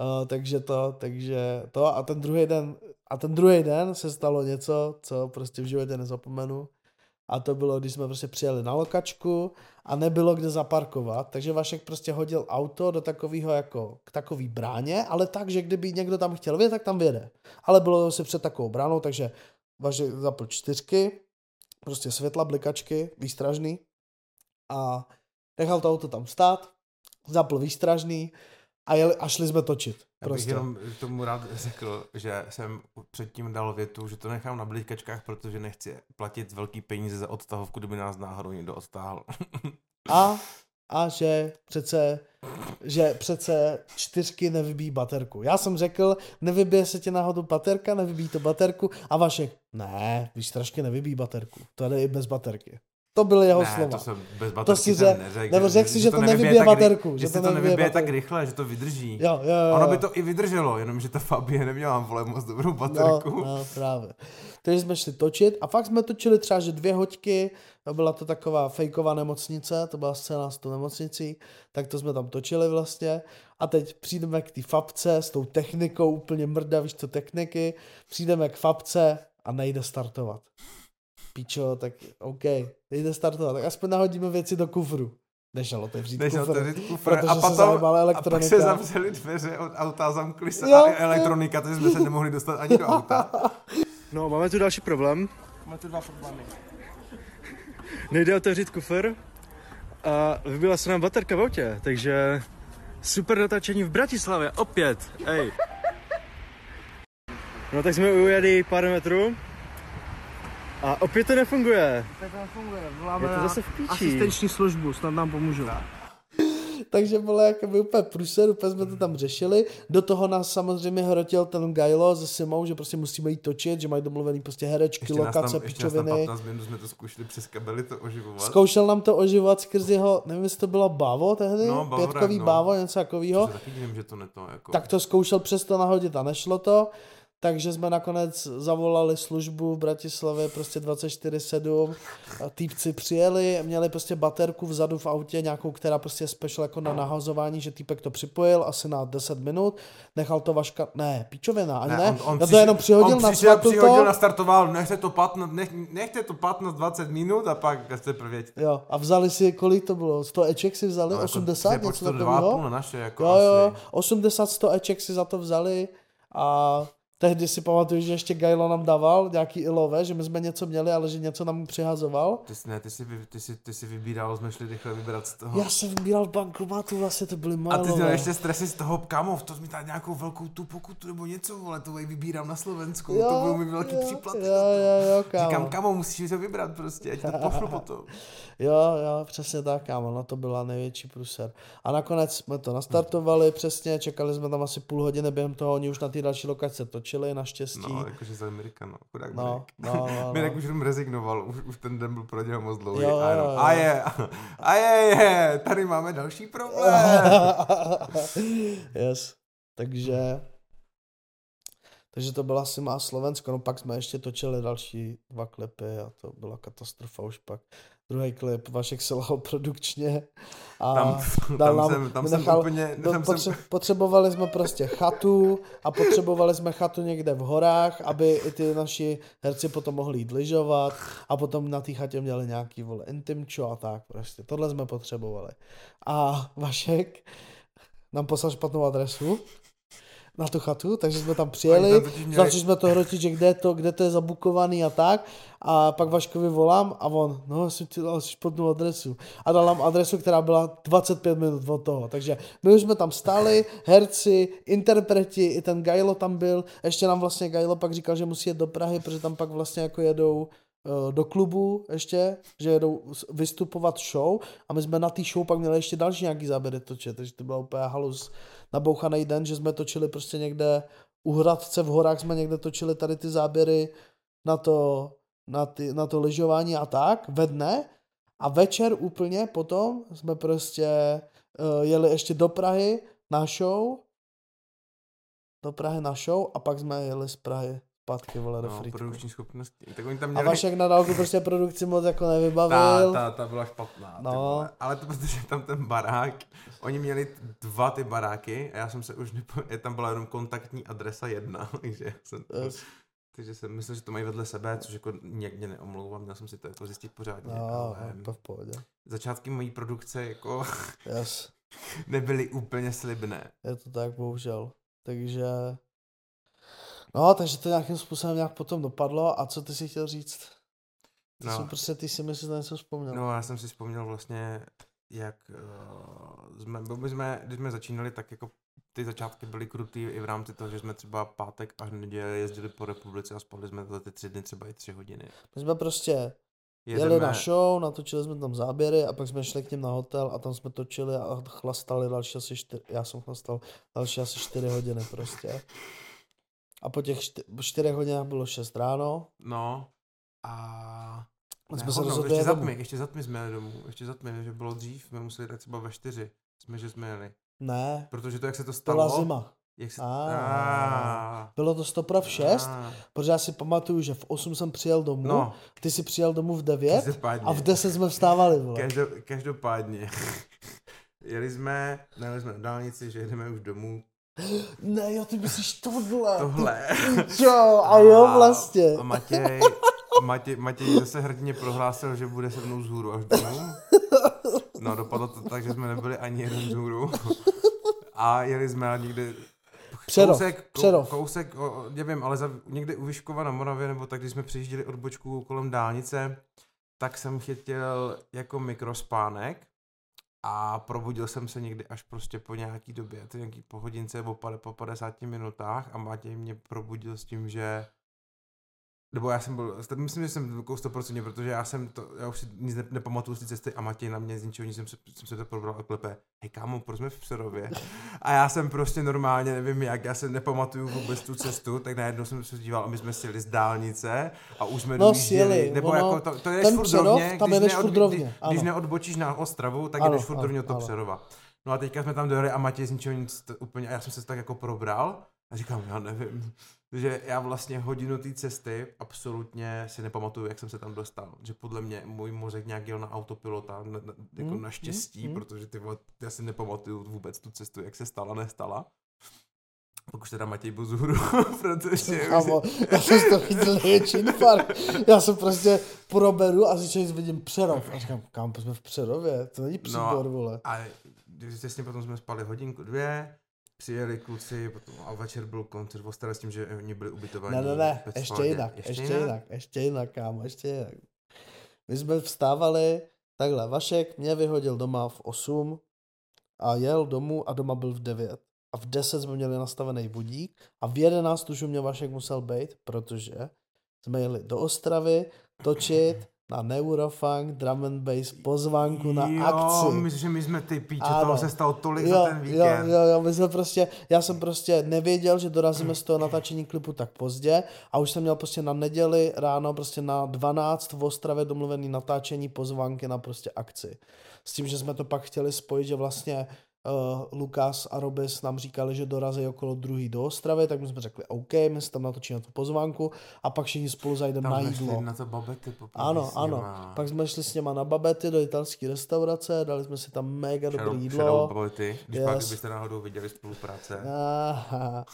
Uh, takže to, takže to a ten druhý den, a ten druhý den se stalo něco, co prostě v životě nezapomenu. A to bylo, když jsme prostě přijeli na lokačku a nebylo kde zaparkovat, takže Vašek prostě hodil auto do takového jako, k takový bráně, ale tak, že kdyby někdo tam chtěl vědět, tak tam věde. Ale bylo se před takovou bránou, takže Vašek zapl čtyřky, prostě světla, blikačky, výstražný a nechal to auto tam stát, zapl výstražný a, jeli, a šli jsme točit. Já bych prostě. jenom tomu rád řekl, že jsem předtím dal větu, že to nechám na blikačkách, protože nechci platit velký peníze za odtahovku, kdyby nás náhodou někdo odtáhl. a, a že přece že přece čtyřky nevybíjí baterku. Já jsem řekl, nevybije se ti náhodou baterka, nevybíjí to baterku a Vašek, ne, výstražky nevybíjí baterku, to jde i bez baterky. To byly jeho ne, slova. to jsem bez baterky to si jsem neřekl. Nebo řekl si, že, že to nevybije baterku. Že, že to nevybije tak rychle, že to vydrží. Jo, jo, jo. Ono by to i vydrželo, jenomže ta Fabie neměla vole moc dobrou baterku. No, no právě. Takže jsme šli točit a fakt jsme točili třeba, že dvě hoďky, byla to taková fejková nemocnice, to byla scéna s tou nemocnicí, tak to jsme tam točili vlastně. A teď přijdeme k té fabce s tou technikou, úplně mrda, víš co, techniky, přijdeme k fabce a nejde startovat píčo, tak OK, jde startovat, tak aspoň nahodíme věci do kufru. Nešel otevřít Nešel kufr, otevřít kufr a, potom, a pak se zavřeli dveře od auta, zamkli se jo, a elektronika, takže jsme se nemohli dostat ani do auta. No, máme tu další problém. Máme tu dva problémy. Nejde otevřít kufr a vybila se nám baterka v autě, takže super natáčení v Bratislavě, opět, ej. No tak jsme ujeli pár metrů a opět to nefunguje. Opět to nefunguje. Voláme je to zase v píči. asistenční službu, snad nám pomůžu. takže bylo jako by úplně průser, úplně jsme to tam řešili. Do toho nás samozřejmě hrotil ten Gajlo se Simou, že prostě musíme jít točit, že mají domluvený prostě herečky, ještě lokace, tam, pičoviny. Ještě 15 minut jsme to zkoušeli přes kabely to oživovat. Zkoušel nám to oživovat skrz jeho, nevím, jestli to bylo Bavo tehdy, no, Bavo, pětkový no. Bavo, něco takového. Taky divím, že to neto, jako... Tak to zkoušel přesto nahodit a nešlo to takže jsme nakonec zavolali službu v Bratislavě prostě 24-7 týpci přijeli, měli prostě baterku vzadu v autě, nějakou, která prostě je special jako na nahazování, že týpek to připojil asi na 10 minut, nechal to vaška, ne, píčovina, ani ne, ne. On, on Já to jenom přihodil on na přišel, přihodil, to. nastartoval, nechte to 15, nech, nechte to 15-20 minut a pak jste prvě. Jo, a vzali si, kolik to bylo, 100 eček si vzali, no, 80, jako, něco takového? na naše, jako jo, jo, 80-100 eček si za to vzali a Tehdy si pamatuju, že ještě Gajlo nám dával nějaký ilové, že my jsme něco měli, ale že něco nám přihazoval. Ty jsi, ne, ty jsi, ty jsi, ty jsi vybíral, jsme šli rychle vybrat z toho. Já jsem vybíral bankomatu, vlastně to byly malé. A ty měl ještě stresy z toho, kamo, to mi dát nějakou velkou tu pokutu nebo něco, vole, to vybírám na Slovensku, jo, to byl mi velký jo, příplaty. Jo, jo, jo, kámo. Říkám, kamo, musíš to vybrat prostě, ať to pošlu potom. jo, jo, přesně tak, kámo, no to byla největší pruser. A nakonec jsme to nastartovali přesně, čekali jsme tam asi půl hodiny, během toho oni už na ty další lokace točili, naštěstí. No, jakože za Amerika, no. Chudák no, no, no, no. Mirek už jenom rezignoval, už, už ten den byl pro něho moc dlouhý. Jo, a, jo, a je, a je, je, tady máme další problém. yes. Takže, takže to byla asi má Slovensko, no pak jsme ještě točili další dva klipy a to byla katastrofa už pak druhý klip, Vašek selhal produkčně a tam, dal tam nám, jsem, tam nechal, jsem úplně, do, tam potře- jsem... potřebovali jsme prostě chatu a potřebovali jsme chatu někde v horách, aby i ty naši herci potom mohli jít lyžovat a potom na té chatě měli nějaký vole intimčo a tak prostě. Tohle jsme potřebovali. A Vašek nám poslal špatnou adresu na tu chatu, takže jsme tam přijeli, měli... začali jsme to hrotit, že kde, to, kde to je zabukovaný a tak. A pak Vaškovi volám a on, no jsem ti dal špatnou adresu. A dal nám adresu, která byla 25 minut od toho, takže my už jsme tam stáli, herci, interpreti, i ten Gajlo tam byl, ještě nám vlastně Gajlo pak říkal, že musí jet do Prahy, protože tam pak vlastně jako jedou do klubu ještě, že jedou vystupovat show a my jsme na té show pak měli ještě další nějaký záběry točit, takže to byla úplně halus. Nabouchaný den, že jsme točili prostě někde u Hradce v horách jsme někde točili tady ty záběry na to, na, ty, na to lyžování a tak ve dne. A večer úplně potom jsme prostě uh, jeli ještě do Prahy na show. Do Prahy na show a pak jsme jeli z Prahy zpátky, vole, do no, frýtku. produkční schopnosti. Tak oni tam měli... A Vašek na dálku prostě produkci moc jako nevybavil. Ta, ta, ta byla špatná. No. Ale to protože tam ten barák, oni měli dva ty baráky a já jsem se už nepo... tam byla jenom kontaktní adresa jedna, takže jsem... Yes. Takže jsem myslel, že to mají vedle sebe, což jako někde neomlouvám, měl jsem si to jako zjistit pořádně. No, ale to v pohodě. Začátky mojí produkce jako yes. nebyly úplně slibné. Je to tak, bohužel. Takže No, takže to nějakým způsobem nějak potom dopadlo. A co ty si chtěl říct? Ty no. prostě, ty si myslíš, že něco vzpomněl. No, já jsem si vzpomněl vlastně, jak uh, jsme, my jsme, když jsme začínali, tak jako ty začátky byly krutý i v rámci toho, že jsme třeba pátek až neděle jezdili po republice a spali jsme za ty tři dny třeba i tři hodiny. My jsme prostě Jedeme... jeli na show, natočili jsme tam záběry a pak jsme šli k ním na hotel a tam jsme točili a chlastali další asi čtyři, já jsem chlastal další asi čtyři hodiny prostě. A po těch čty, čtyřech hodinách bylo 6 ráno. No. A... Ne, jsme se rozhodli ještě za tmy, ještě za tmy jsme jeli domů. Ještě za tmy, že bylo dřív, jsme museli jít třeba ve čtyři. Jsme, že jsme jeli. Ne. Protože to, jak se to stalo... Byla zima. Jak se... A, bylo to stopra v 6, a, protože já si pamatuju, že v 8 jsem přijel domů, no. ty jsi přijel domů v 9 a v 10 jsme vstávali. Vole. Každo, každopádně. jeli jsme, nejeli jsme na dálnici, že jedeme už domů, ne, jo, ty myslíš tohle. Tohle. Jo, a jo, vlastně. A Matěj, Matěj, Matěj zase hrdně prohlásil, že bude se mnou zhůru až domů. No, dopadlo to tak, že jsme nebyli ani jeden zhůru. A jeli jsme někde Přerov, kousek, přerov. kousek, o, nevím, ale za, někde u Vyškova na Moravě, nebo tak, když jsme přejížděli odbočku kolem dálnice, tak jsem chytil jako mikrospánek a probudil jsem se někdy až prostě po nějaký době, to nějaký po hodince po, po 50 minutách a Matěj mě probudil s tím, že nebo já jsem byl, myslím, že jsem takovou 100%, protože já jsem to, já už si nic ne, nepamatuju z té cesty a Matěj na mě z ničeho nic jsem, jsem se to probral a klepe, hej kámo, proč jsme v Přerově? A já jsem prostě normálně, nevím jak, já se nepamatuju vůbec tu cestu, tak najednou jsem se díval a my jsme sjeli z dálnice a už jsme no, dojížděli, nebo ono, jako to, to jdeš furt Přerov, rovně, tam když, neod, rovně, když, když neodbočíš na Ostravu, tak ano, jdeš furt rovně do Přerova. No a teďka jsme tam dojeli a Matěj z ničeho nic to, úplně, a já jsem se tak jako probral a říkám, já nevím, že já vlastně hodinu té cesty absolutně si nepamatuju, jak jsem se tam dostal. Že podle mě můj mozek nějak jel na autopilota, na, na, jako mm, naštěstí, mm, protože ty, já si nepamatuju vůbec tu cestu, jak se stala, nestala. Pokud teda Matěj Bozuhru, protože... Kámo, já jsem to chytil největší infarkt. Já jsem prostě proberu a zjištěji vidím Přerov. A říkám, kam jsme v Přerově? To není příbor, no, vole. A těsně potom jsme spali hodinku, dvě, přijeli kluci potom, a večer byl koncert v s tím, že oni byli ubytovaní. Ne, ne, ne, ještě jinak, ještě, ještě jinak? jinak, ještě jinak, kámo, ještě jinak. My jsme vstávali, takhle, Vašek mě vyhodil doma v 8 a jel domů a doma byl v 9. A v 10 jsme měli nastavený budík a v 11 už u mě Vašek musel být, protože jsme jeli do Ostravy točit na Neurofunk, drum and bass, pozvánku na jo, akci. myslím, že my jsme ty píče, toho se stalo tolik jo, za ten víkend. Jo, jo, jo, my jsme prostě, já jsem prostě nevěděl, že dorazíme z toho natáčení klipu tak pozdě a už jsem měl prostě na neděli ráno prostě na 12 v Ostravě domluvený natáčení pozvánky na prostě akci. S tím, že jsme to pak chtěli spojit, že vlastně uh, Lukas a Robis nám říkali, že dorazí okolo druhý do Ostravy, tak my jsme řekli OK, my se tam natočíme tu pozvánku a pak všichni spolu zajdeme na jídlo. na to babety Ano, ano. Pak jsme šli s něma na babety do italské restaurace, dali jsme si tam mega shadow, dobré jídlo. Shadow babety, když yes. pak byste náhodou viděli spolupráce. Aha.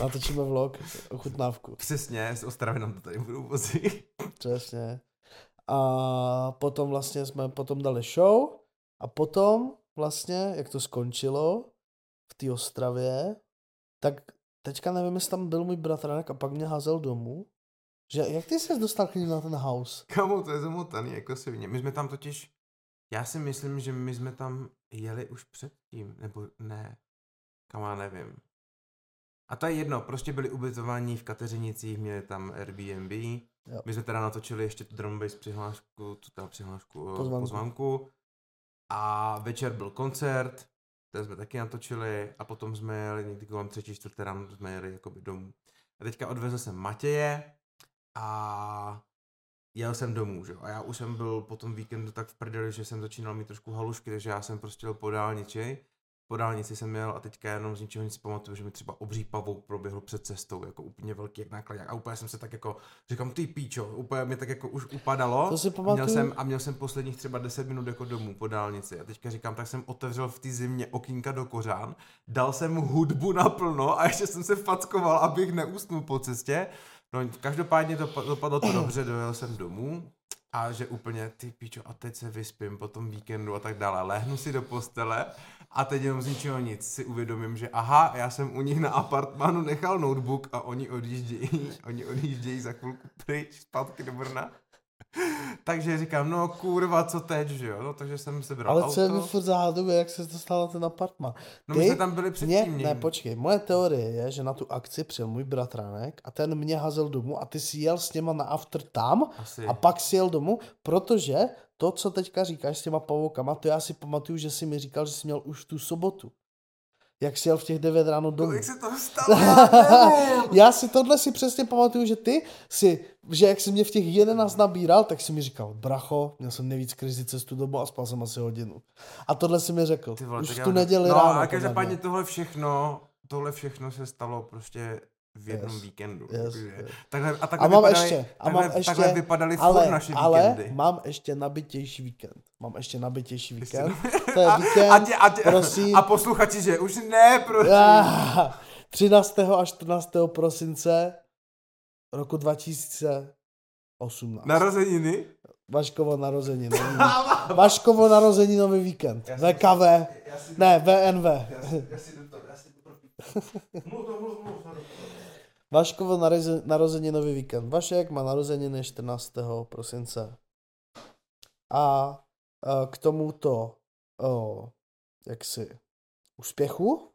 Natočíme vlog, ochutnávku. Přesně, z Ostravy nám to tady budou vozit. Přesně. A potom vlastně jsme potom dali show a potom vlastně, jak to skončilo v té Ostravě, tak teďka nevím, jestli tam byl můj bratranek a pak mě házel domů. Že, jak ty jsi dostal k ním na ten house? Kamu, to je zamotaný, jako si vně. My jsme tam totiž, já si myslím, že my jsme tam jeli už předtím, nebo ne. Kam já nevím. A to je jedno, prostě byli ubytovaní v Kateřinicích, měli tam Airbnb. Jo. My jsme teda natočili ještě tu drum bass přihlášku, tu tam přihlášku, eh, pozvánku. pozvánku. A večer byl koncert, ten jsme taky natočili a potom jsme jeli někdy kolem třetí, čtvrté ráno jsme jeli jakoby domů. A teďka odvezl jsem Matěje a jel jsem domů, že? A já už jsem byl po tom víkendu tak v prdeli, že jsem začínal mít trošku halušky, takže já jsem prostě jel po dálnici po dálnici jsem měl a teďka jenom z ničeho nic pamatuju, že mi třeba obří pavouk proběhl před cestou, jako úplně velký jak náklad. A úplně jsem se tak jako, říkám, ty píčo, úplně mi tak jako už upadalo. To si Měl jsem, a měl jsem posledních třeba 10 minut jako domů po dálnici. A teďka říkám, tak jsem otevřel v té zimě okýnka do kořán, dal jsem hudbu naplno a ještě jsem se fackoval, abych neusnul po cestě. No každopádně to dopadlo to dobře, dojel jsem domů, a že úplně ty píčo a teď se vyspím po tom víkendu a tak dále. Lehnu si do postele a teď jenom z ničeho nic si uvědomím, že aha, já jsem u nich na apartmánu nechal notebook a oni odjíždějí, oni odjíždějí za chvilku pryč, zpátky do Brna. takže říkám, no kurva, co teď, že jo? No, takže jsem si bral Ale auto. co je mi furt záhadové, jak se dostal ten apartman? No my jsme tam byli předtím. Mě, ne, počkej, moje teorie je, že na tu akci přijel můj bratranek a ten mě hazel domů a ty si jel s něma na after tam Asi. a pak si jel domů, protože to, co teďka říkáš s těma pavoukama, to já si pamatuju, že jsi mi říkal, že jsi měl už tu sobotu jak jel v těch 9 ráno domů. Jak se to stalo? Já, si tohle si přesně pamatuju, že ty si, že jak jsi mě v těch 11 nabíral, tak si mi říkal, bracho, měl jsem nejvíc krizi cestu domů a spal jsem asi hodinu. A tohle si mi řekl, Ty vole, už tu neděli no, ráno. No a každopádně tohle všechno, tohle všechno se stalo prostě v jednom yes. víkendu. Yes, yes. Takhle, a takhle, a mám vypadaly, ještě, a takhle, mám ještě, takhle vypadaly ale, furt naše ale víkendy. mám ještě nabitější víkend. Mám ještě nabitější víkend. To je víkend, a, tě, a, tě, prosím. A posluchači, že už ne, prosím. 13. a 14. prosince roku 2018. Narozeniny? Vaškovo narozeniny. Vaškovo nový víkend. VKV. Ne, VNV. Já si, já si to, to mluv, mluv, mluv, Vaškovo nový víkend. Vašek má narozeniny 14. prosince. A k tomuto jaksi úspěchu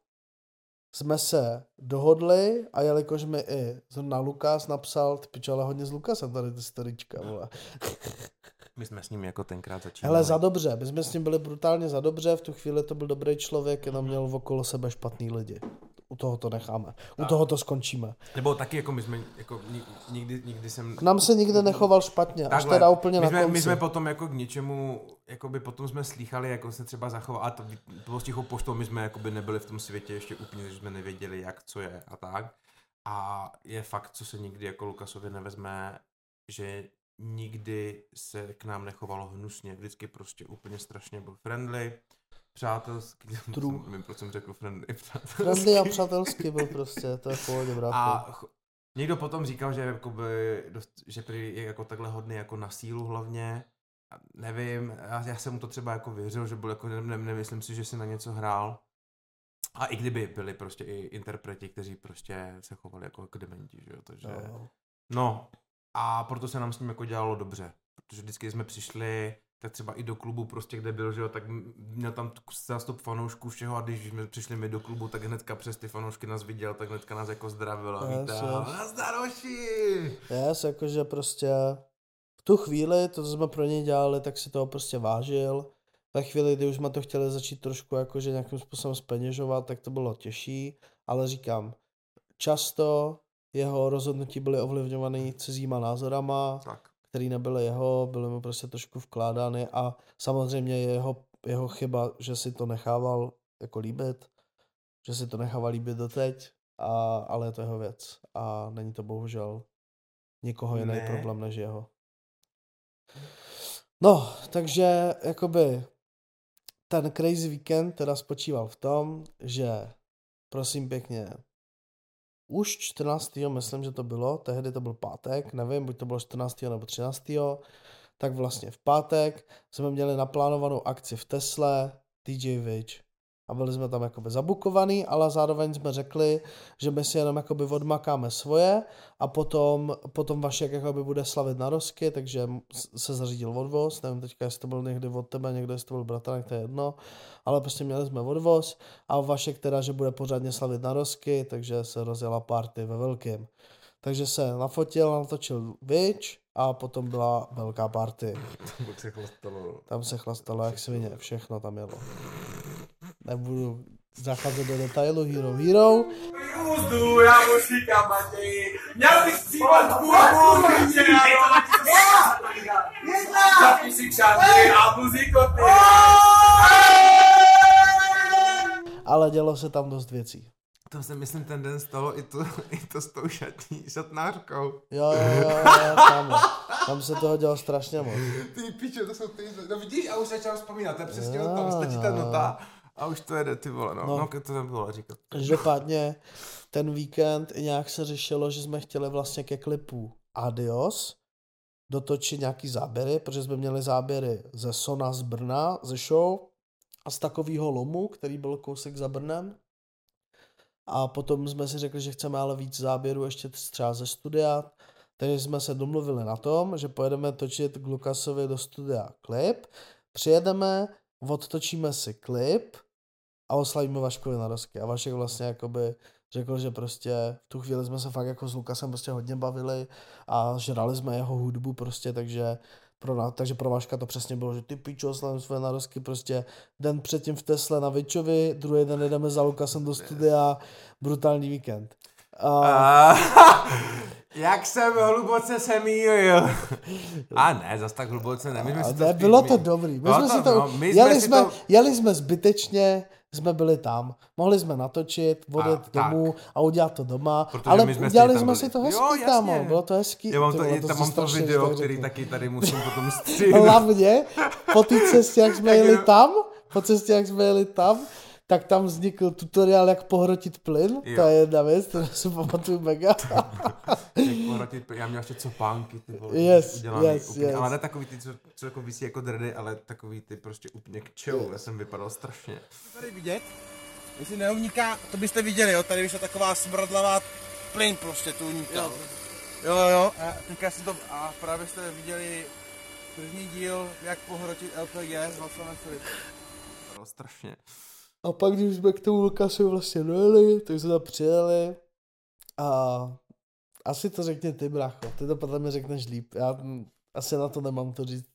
jsme se dohodli a jelikož mi i na Lukas napsal, ty pičo, ale hodně z Lukasem tady ty storička, vole. My jsme s ním jako tenkrát začínali. Hele, za dobře, my jsme s ním byli brutálně za dobře, v tu chvíli to byl dobrý člověk, jenom měl okolo sebe špatný lidi u toho to necháme. U a. toho to skončíme. Nebo taky jako my jsme, jako nikdy, nikdy jsem... K nám se nikdy nechoval špatně, Takhle, až teda úplně my jsme, na konci. My jsme potom jako k něčemu, jako by potom jsme slýchali, jako se třeba zachoval, a to bylo tichou poštou, my jsme jako by nebyli v tom světě ještě úplně, že jsme nevěděli, jak, co je a tak. A je fakt, co se nikdy jako Lukasovi nevezme, že nikdy se k nám nechovalo hnusně, vždycky prostě úplně strašně byl friendly, přátelský. True. Nevím, proč jsem řekl friendly. Přátelský. Friendly a přátelský byl prostě, to je v pohodě, brácho. A někdo potom říkal, že, jakoby, dost, že je jako takhle hodný jako na sílu hlavně. A nevím, já, já jsem mu to třeba jako věřil, že byl jako, ne, ne, nemyslím si, že si na něco hrál. A i kdyby byli prostě i interpreti, kteří prostě se chovali jako dementi, že jo, takže... No. no. A proto se nám s ním jako dělalo dobře. Protože vždycky jsme přišli, tak třeba i do klubu prostě, kde byl, že jo, tak měl tam zástup fanoušků všeho a když jsme přišli my do klubu, tak hnedka přes ty fanoušky nás viděl, tak hnedka nás jako zdravil a vítal. Hoši! Yes, jakože prostě v tu chvíli, to, co jsme pro něj dělali, tak si toho prostě vážil. Ve chvíli, kdy už jsme to chtěli začít trošku jakože nějakým způsobem speněžovat, tak to bylo těžší, ale říkám, často jeho rozhodnutí byly ovlivňované cizíma názorama, tak který nebyly jeho, byly mu prostě trošku vkládány a samozřejmě je jeho, jeho chyba, že si to nechával jako líbit, že si to nechával líbit doteď, a, ale je to jeho věc a není to bohužel nikoho jiný ne. problém než jeho. No, takže jakoby ten crazy weekend teda spočíval v tom, že prosím pěkně, už 14. myslím, že to bylo, tehdy to byl pátek, nevím, buď to bylo 14. nebo 13. tak vlastně v pátek jsme měli naplánovanou akci v Tesle DJ Witch a byli jsme tam jakoby zabukovaný, ale zároveň jsme řekli, že my si jenom jakoby odmakáme svoje a potom, potom Vašek jakoby bude slavit na rozky, takže se zařídil odvoz, nevím teďka, jestli to byl někdy od tebe, někdo jestli to byl bratranek, to je jedno, ale prostě měli jsme odvoz a Vašek teda, že bude pořádně slavit na rozky, takže se rozjela party ve velkém. Takže se nafotil, natočil Witch a potom byla velká party. Tam se chlastalo. Tam se chlastalo jak svině, všechno tam jelo nebudu zacházet do detailu Hero Hero. Úzdu, já říkám, Matěji, měl bych střívat kurvu, Zapni si kšandy a muzikoty. Ale dělo se tam dost věcí. To se myslím ten den stalo i to, i to s tou šatní, šatnářkou. Jo, jo, jo, jo tam, tam se toho dělo strašně moc. Ty piče, to jsou ty, no vidíš, a už začal vzpomínat, to je přesně jo, tam, stačí ta nota a už to jede, ty vole, no, no, no to jsem bylo říkat. Každopádně ten víkend nějak se řešilo, že jsme chtěli vlastně ke klipu Adios dotočit nějaký záběry, protože jsme měli záběry ze Sona z Brna, ze show a z takového lomu, který byl kousek za Brnem. A potom jsme si řekli, že chceme ale víc záběrů ještě třeba ze studia, takže jsme se domluvili na tom, že pojedeme točit k Lukasovi do studia klip, přijedeme, odtočíme si klip a oslavíme Vaškovi narozky. A Vašek vlastně jakoby řekl, že prostě v tu chvíli jsme se fakt jako s Lukasem prostě hodně bavili a žrali jsme jeho hudbu prostě, takže pro, nás, takže pro Vaška to přesně bylo, že ty pičo, oslavím své narozky prostě den předtím v Tesle na Vičovi, druhý den jdeme za Lukasem do studia, brutální víkend. A... Jak jsem hluboce se mýlil. A ne, zas tak hluboce ne. My jsme si to ne, bylo to dobrý. My jsme to, si to, no, my jeli, jsme, to... jeli jsme zbytečně, jsme byli tam, mohli jsme natočit, odjet a, domů tak. a udělat to doma, Protože ale jsme udělali jsme si to hezký jo, tam, bylo to hezký. Já mám to, to, to tam mám to video, který taky tady musím potom stříhat. Hlavně po té cestě, jak jsme jeli tam, po cestě, jak jsme jeli tam, tak tam vznikl tutoriál, jak pohrotit plyn. Jo. To je jedna věc, to si pamatuju mega. jak pohrotit plyn. Já měl ještě copánky, ty vole. Yes, yes, úplně, yes. Ale ne takový ty, co, co jako vysí jako dredy, ale takový ty prostě úplně k čelu. Yes. Já jsem vypadal strašně. Tady vidět, jestli neuniká, to byste viděli, jo, tady vyšla taková smradlavá plyn prostě tu uniká. Jo, jo, jo. A teďka si to, a právě jste viděli první díl, jak pohrotit LPG s Václavem Filipem. Strašně. A pak, když jsme k tomu Lukasu vlastně dojeli, tak jsme tam přijeli a asi to řekně ty, brácho. Ty to podle mě řekneš líp. Já asi na to nemám to říct.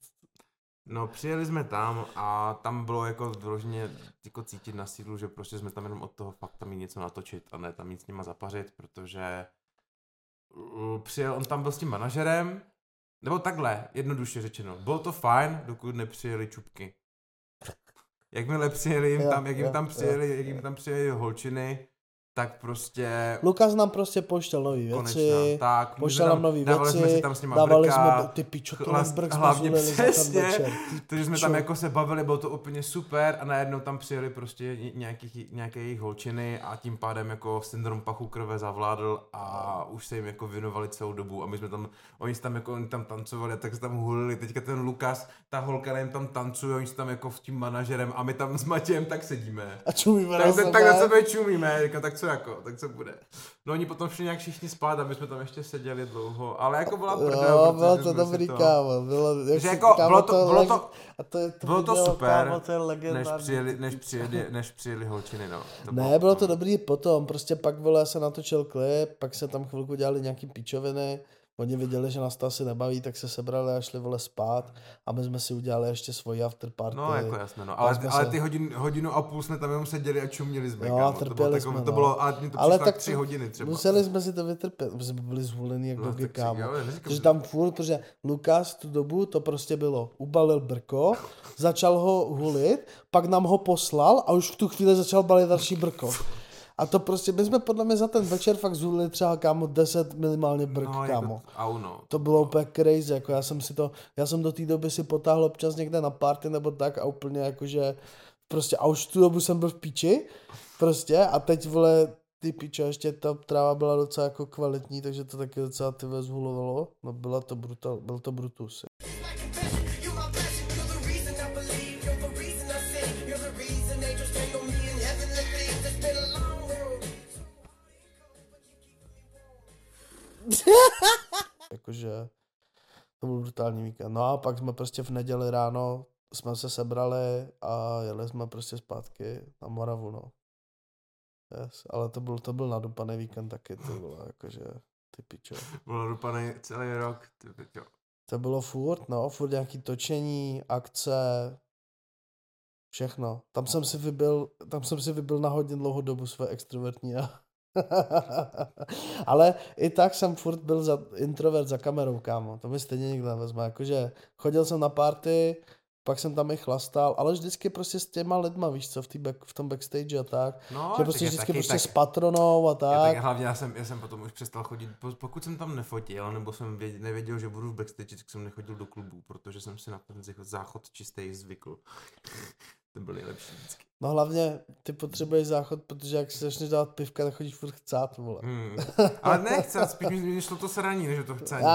No, přijeli jsme tam a tam bylo jako vyloženě jako cítit na sídlu, že prostě jsme tam jenom od toho fakt tam něco natočit a ne tam nic s nima zapařit, protože přijel, on tam byl s tím manažerem, nebo takhle, jednoduše řečeno. Bylo to fajn, dokud nepřijeli čupky. Jakmile přijeli jim tam, jak jim tam přijeli, jak jim tam přijeli holčiny, tak prostě... Lukas nám prostě poštěl nový věci, konečná, tak, poštěl nám nový věci, jsme si tam s dávali brka, jsme, ty pičo, to hlas, brk hlavně přesně, takže jsme tam jako se bavili, bylo to úplně super a najednou tam přijeli prostě nějaký, nějaké jejich holčiny a tím pádem jako syndrom pachu krve zavládl a už se jim jako věnovali celou dobu a my jsme tam, oni tam jako, oni tam tancovali a tak se tam hulili, teďka ten Lukas, ta holka jim tam tancuje, oni se tam jako s tím manažerem a my tam s Matějem tak sedíme. A čumíme tak, na sebe. Tak na sebe čumíme, tak co jako, tak co bude. No oni potom šli nějak všichni spát, aby jsme tam ještě seděli dlouho, ale jako byla prdel. Jo, bylo to dobrý to... kámo, bylo, jak že jako, kámo, bylo to, to, bylo to, a to, je to bylo to super, kámo, to je než přijeli, než přijeli, než přijeli holčiny, no. To ne, bylo, bylo to dobrý potom, prostě pak vole, se natočil klip, pak se tam chvilku dělali nějaký pičoviny, Oni viděli, že nás to asi nebaví, tak se sebrali a šli vole spát a my jsme si udělali ještě svoji after party. No jako jasné, no. Ale, ale se... ty hodin, hodinu a půl jsme tam jenom seděli a čuměli jsme. Jo, a trpěli to bylo, jsme, no. to bylo, ale to ale tak tři hodiny třeba. Museli jsme si to vytrpět, protože jsme byli zvoleni jak no, doby kámo. Takže tam furt, protože Lukas tu dobu to prostě bylo, ubalil brko, začal ho hulit, pak nám ho poslal a už v tu chvíli začal balit další brko. A to prostě, my jsme podle mě za ten večer fakt zhulili třeba kámo 10 minimálně brk, no, jako kámo. Jako, no. To bylo úplně crazy, jako já jsem si to, já jsem do té doby si potáhl občas někde na party nebo tak a úplně jakože, prostě a už tu dobu jsem byl v píči, prostě a teď vole, ty piče, ještě ta tráva byla docela jako kvalitní, takže to taky docela ty zhulovalo. No byla to brutal, byl to brutus. Jakože to byl brutální víkend. No a pak jsme prostě v neděli ráno jsme se sebrali a jeli jsme prostě zpátky na Moravu, no. Yes, ale to byl, to byl nadupaný víkend taky, ty vole, jakože, ty pičo. Byl nadupaný celý rok, ty pičo. To bylo furt, no, furt nějaký točení, akce, všechno. Tam jsem si vybil, tam jsem si vybil na hodně dlouhou dobu své extrovertní a Ale i tak jsem furt byl za, introvert za kamerou, kámo. To mi stejně nikdo nevezme. Jakože chodil jsem na party, pak jsem tam i chlastal, ale vždycky prostě s těma lidma, víš co, v, tý back, v tom backstage a tak. No, že prostě vždycky taky, prostě tak, s patronou a tak. tak hlavně já jsem, já jsem potom už přestal chodit, pokud jsem tam nefotil, nebo jsem věděl, nevěděl, že budu v backstage, tak jsem nechodil do klubu, protože jsem si na ten záchod čistý zvykl. To byl nejlepší vždycky. No hlavně ty potřebuješ záchod, protože jak si začneš dát pivka, tak chodíš furt chcát, vole. Hmm. Ale ne chcát, spíš mi šlo to sraní, než to chcení.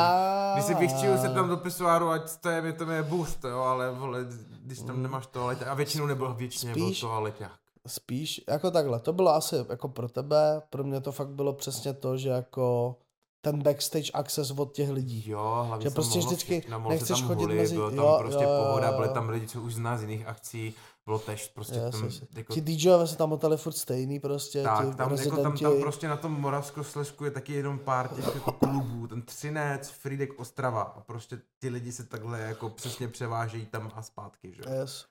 Když si bych chtěl se tam do pisoáru, ať to je, to je boost, jo, ale vole, když tam hmm. nemáš toalet, a většinou nebyl většině spíš, byl toaleťák. Spíš, jako takhle, to bylo asi jako pro tebe, pro mě to fakt bylo přesně to, že jako ten backstage access od těch lidí. Jo, hlavně že prostě vždycky nechceš chodit hulit, mezi... Bylo tam jo, prostě jo, pohoda, byly tam lidi, co už zná z jiných akcí, bylo tež prostě yes, tam. Jako... Ti DJové se tam motali furt stejný prostě, tak, tam, jako tam, tam, prostě na tom Moravskoslezsku je taky jenom pár těch jako klubů, ten Třinec, Frídek, Ostrava a prostě ty lidi se takhle jako přesně převážejí tam a zpátky, že? Yes.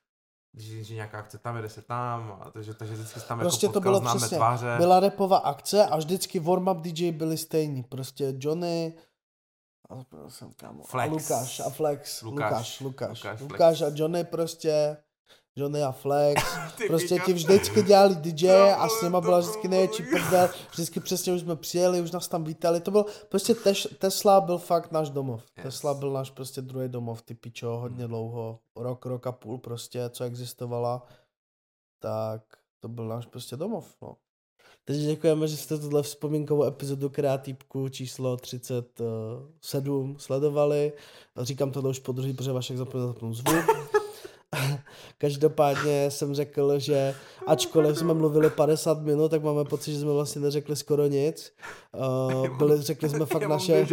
Že, že nějaká akce tam, jede se tam, a takže, takže vždycky tam jako prostě jako potkal, to bylo přesně, tváře. Byla repová akce a vždycky warm-up DJ byli stejní, prostě Johnny, a jsem kámo, Flex. A Lukáš a Flex, Lukáš, Lukáš, Lukáš, Lukáš, Lukáš a Johnny prostě Johnny a Flex, prostě ti vždycky dělali DJ no, a s nima byla vždycky největší prdel, vždycky přesně už jsme přijeli, už nás tam vítali, to byl, prostě teš, Tesla byl fakt náš domov, yes. Tesla byl náš prostě druhý domov, ty pičo, hodně dlouho, rok, rok a půl prostě, co existovala, tak to byl náš prostě domov, no. Takže děkujeme, že jste tuhle vzpomínkovou epizodu Kreatýpku číslo 37 sledovali. Říkám to už po druhý, protože Vašek zapomněl zapnout zvuk. Každopádně jsem řekl, že ačkoliv jsme mluvili 50 minut, tak máme pocit, že jsme vlastně neřekli skoro nic. Uh, byli, řekli jsme fakt naše...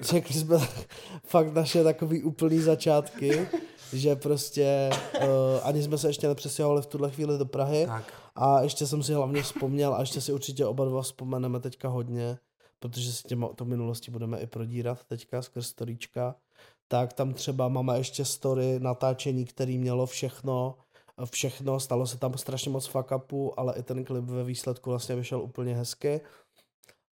Řekli jsme fakt naše takový úplný začátky. že prostě uh, ani jsme se ještě nepřestěhovali v tuhle chvíli do Prahy tak. a ještě jsem si hlavně vzpomněl a ještě si určitě oba dva vzpomeneme teďka hodně, protože si těma, to minulosti budeme i prodírat teďka skrz storíčka, tak tam třeba máme ještě story natáčení, který mělo všechno, všechno, stalo se tam strašně moc fuck upu, ale i ten klip ve výsledku vlastně vyšel úplně hezky.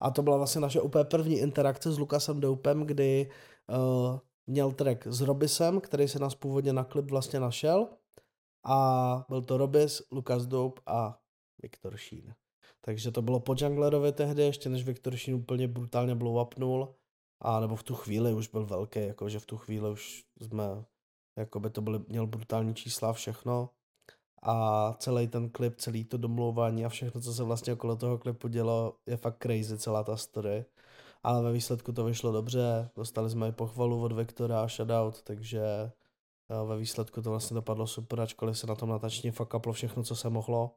A to byla vlastně naše úplně první interakce s Lukasem Doupem, kdy uh, měl track s Robisem, který se nás původně na klip vlastně našel. A byl to Robis, Lukas Doup a Viktor Sheen. Takže to bylo po Junglerovi tehdy, ještě než Viktor Sheen úplně brutálně blow upnul. A nebo v tu chvíli už byl velký, jakože v tu chvíli už jsme, jako by to byly, měl brutální čísla všechno. A celý ten klip, celý to domlouvání a všechno, co se vlastně okolo toho klipu dělo, je fakt crazy celá ta story ale ve výsledku to vyšlo dobře, dostali jsme i pochvalu od Vektora a shoutout, takže ve výsledku to vlastně dopadlo super, ačkoliv se na tom natačně fakaplo všechno, co se mohlo.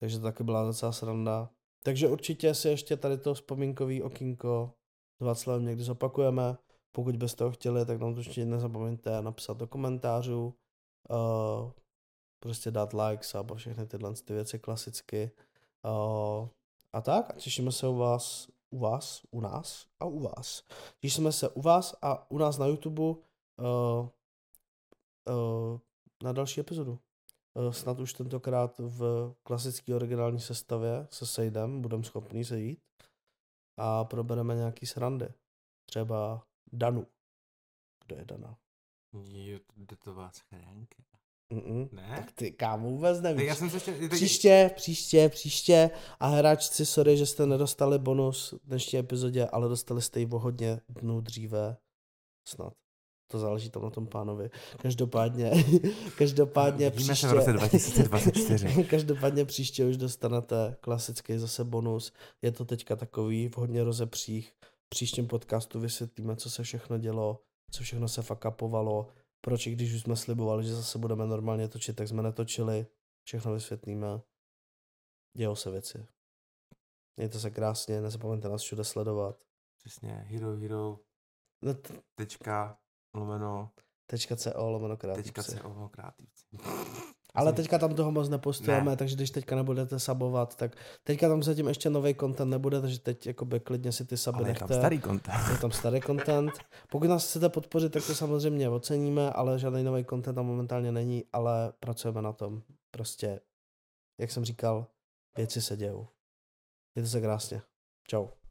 Takže to taky byla docela sranda. Takže určitě si ještě tady to vzpomínkový okýnko s Václavem někdy zopakujeme. Pokud byste to chtěli, tak nám to určitě nezapomeňte napsat do komentářů, uh, prostě dát likes a všechny tyhle ty věci klasicky. Uh, a tak, a těšíme se u vás u vás, u nás a u vás. jsme se u vás a u nás na YouTube uh, uh, na další epizodu. Uh, snad už tentokrát v klasické originální sestavě se sejdem, budeme schopni sejít a probereme nějaký srandy. Třeba Danu. Kdo je Dana? Jo, to schránka. Mm-mm. Ne? Tak ty kámo vůbec nevíš. Já jsem se ještě, Příště, příště, příště a hráčci, sorry, že jste nedostali bonus v dnešní epizodě, ale dostali jste ji o hodně dnů dříve. Snad. To záleží tam na tom pánovi. Každopádně, každopádně Vidíme příště, se v roce 2024. každopádně příště už dostanete klasický zase bonus. Je to teďka takový v hodně rozepřích. V příštím podcastu vysvětlíme, co se všechno dělo, co všechno se fakapovalo, proč, když už jsme slibovali, že zase budeme normálně točit, tak jsme netočili, všechno vysvětlíme. Dějou se věci. Mějte se krásně, nezapomeňte nás všude sledovat. Přesně, hero, hero, no tečka, lomeno, tečka co, lomeno kreativci. Tečka co, kreativci. Ale teďka tam toho moc nepostujeme, ne. takže když teďka nebudete sabovat, tak teďka tam zatím ještě nový content nebude, takže teď jakoby klidně si ty saby ale nechte. je tam starý content. Je tam starý content. Pokud nás chcete podpořit, tak to samozřejmě oceníme, ale žádný nový content tam momentálně není, ale pracujeme na tom. Prostě, jak jsem říkal, věci se dějou. Mějte se krásně. Ciao.